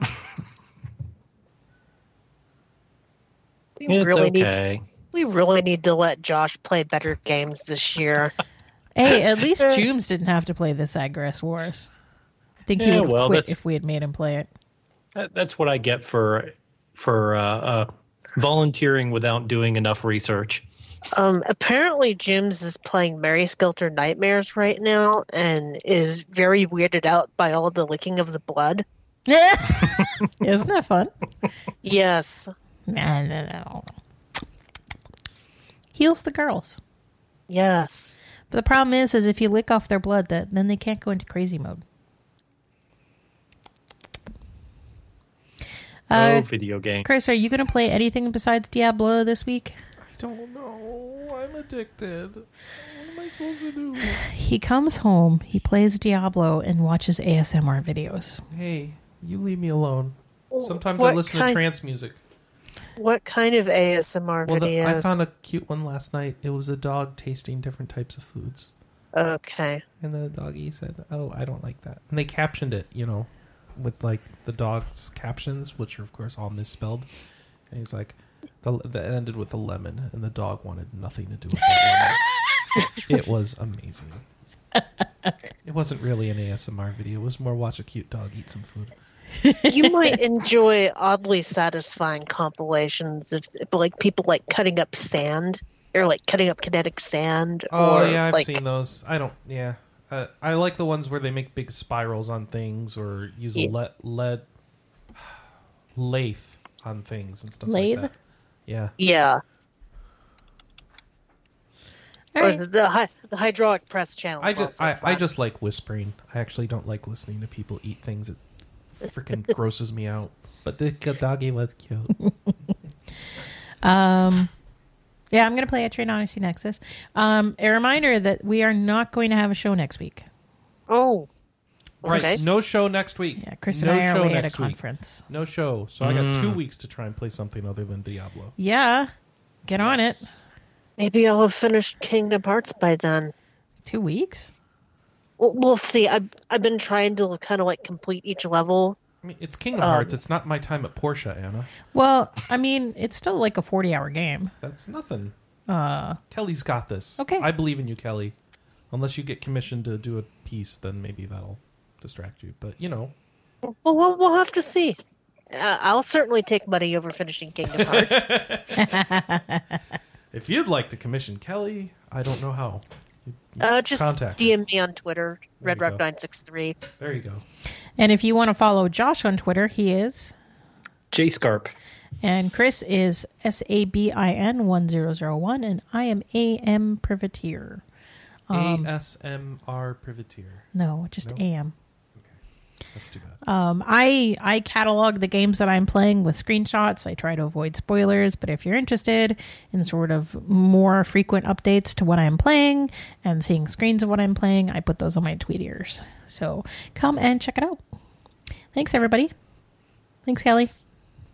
Speaker 3: we
Speaker 4: It's
Speaker 3: really need
Speaker 4: okay.
Speaker 3: We really need to let Josh play better games this year.
Speaker 1: Hey, at least Jooms didn't have to play this Agarest Wars. I think he
Speaker 4: Yeah,
Speaker 1: would have
Speaker 4: well,
Speaker 1: quit if we had made him play it.
Speaker 4: That, that's what I get for for uh, uh, volunteering without doing enough research.
Speaker 3: Um, apparently, Jims is playing Mary Skelter Nightmares right now and is very weirded out by all the licking of the blood.
Speaker 1: Isn't that fun?
Speaker 3: Yes,
Speaker 1: No, no, no. Heals the girls.
Speaker 3: yes.
Speaker 1: But the problem is, is if you lick off their blood, that then they can't go into crazy mode. Uh,
Speaker 4: oh, video game.
Speaker 1: Chris, are you going to play anything besides Diablo this week?
Speaker 2: I don't know. I'm addicted. What am I supposed to do?
Speaker 1: He comes home, he plays Diablo, and watches ASMR videos.
Speaker 2: Hey, you leave me alone. Sometimes I listen
Speaker 3: kind-
Speaker 2: to trance music.
Speaker 3: What kind of ASMR
Speaker 2: Well, the. I found a cute one last night. It was a dog tasting different types of foods.
Speaker 3: Okay.
Speaker 2: And the doggy said, "Oh, I don't like that." And they captioned it, you know, with like the dog's captions, which are of course all misspelled. And he's like, the, that ended with a lemon, and the dog wanted nothing to do with that it was amazing. It wasn't really an ASMR video. It was more watch a cute dog eat some food.
Speaker 3: You might enjoy oddly satisfying compilations of like people like cutting up sand or like cutting up kinetic sand
Speaker 2: Oh
Speaker 3: or
Speaker 2: yeah, I've
Speaker 3: like
Speaker 2: seen those. I don't. Yeah, uh, I like the ones where they make big spirals on things or use a lead, lead lathe on things and stuff
Speaker 1: Lathe?
Speaker 2: like. Yeah.
Speaker 3: yeah
Speaker 1: All
Speaker 3: or
Speaker 1: right.
Speaker 3: the, the, the hydraulic press channel
Speaker 2: I just I, I just like whispering. I actually don't like listening to people eat things. It freaking grosses me out. But the doggy was cute.
Speaker 1: Um, yeah, I'm going to play Etrian Odyssey Nexus. Um, a reminder that we are not going to have a show next week.
Speaker 3: oh
Speaker 2: Right.
Speaker 3: Okay.
Speaker 2: No show next week.
Speaker 1: Yeah, Chris
Speaker 2: no
Speaker 1: and I are
Speaker 2: show
Speaker 1: away at a
Speaker 2: next week.
Speaker 1: conference.
Speaker 2: No show. So I got two
Speaker 4: Mm.
Speaker 2: weeks to try and play something other than Diablo.
Speaker 1: Yeah, get on it.
Speaker 3: maybe i'll have finished kingdom hearts by then
Speaker 1: Two weeks?
Speaker 3: We'll, we'll see I've, I've been trying to kind of like complete each level
Speaker 2: I mean, it's Kingdom
Speaker 3: Um,
Speaker 2: Hearts. It's not my time at Portia, Anna.
Speaker 1: Well, I mean, it's still like a 40 hour game.
Speaker 2: That's nothing.
Speaker 1: Uh,
Speaker 2: Kelly's got this.
Speaker 1: Okay.
Speaker 2: I believe in you, Kelly. Unless you get commissioned to do a piece, then maybe that'll distract you. But you know,
Speaker 3: well we'll, we'll have to see uh, i'll certainly take money over finishing kingdom hearts
Speaker 2: if you'd like to commission Kelly, I don't know how. You- you
Speaker 3: uh, just
Speaker 2: contact me.
Speaker 3: dm me on twitter
Speaker 2: There you go.
Speaker 3: redrock963
Speaker 2: There you go.
Speaker 1: and if you want to follow Josh on Twitter, he is.
Speaker 4: JScarp.
Speaker 1: And Chris is S A B I N 1001, and I am A M Privitere.
Speaker 2: Um, ASMR Privitere.
Speaker 1: No, just
Speaker 2: No?
Speaker 1: AM.
Speaker 2: That's too bad.
Speaker 1: Um, I I catalog the games that I'm playing with screenshots. I try to avoid spoilers, but if you're interested in sort of more frequent updates to what I'm playing and seeing screens of what I'm playing, I put those on my Tweetiers. So come and check it out. Thanks, everybody. Thanks, Kelly.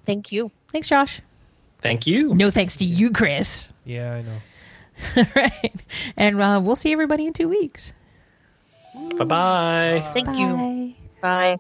Speaker 3: Thank you.
Speaker 1: Thanks, Josh.
Speaker 4: Thank you.
Speaker 1: No thanks to you, Chris.
Speaker 2: Yeah, I know.
Speaker 1: All right, and uh, we'll see everybody in two weeks.
Speaker 4: Bye bye.
Speaker 3: Thank you. Bye.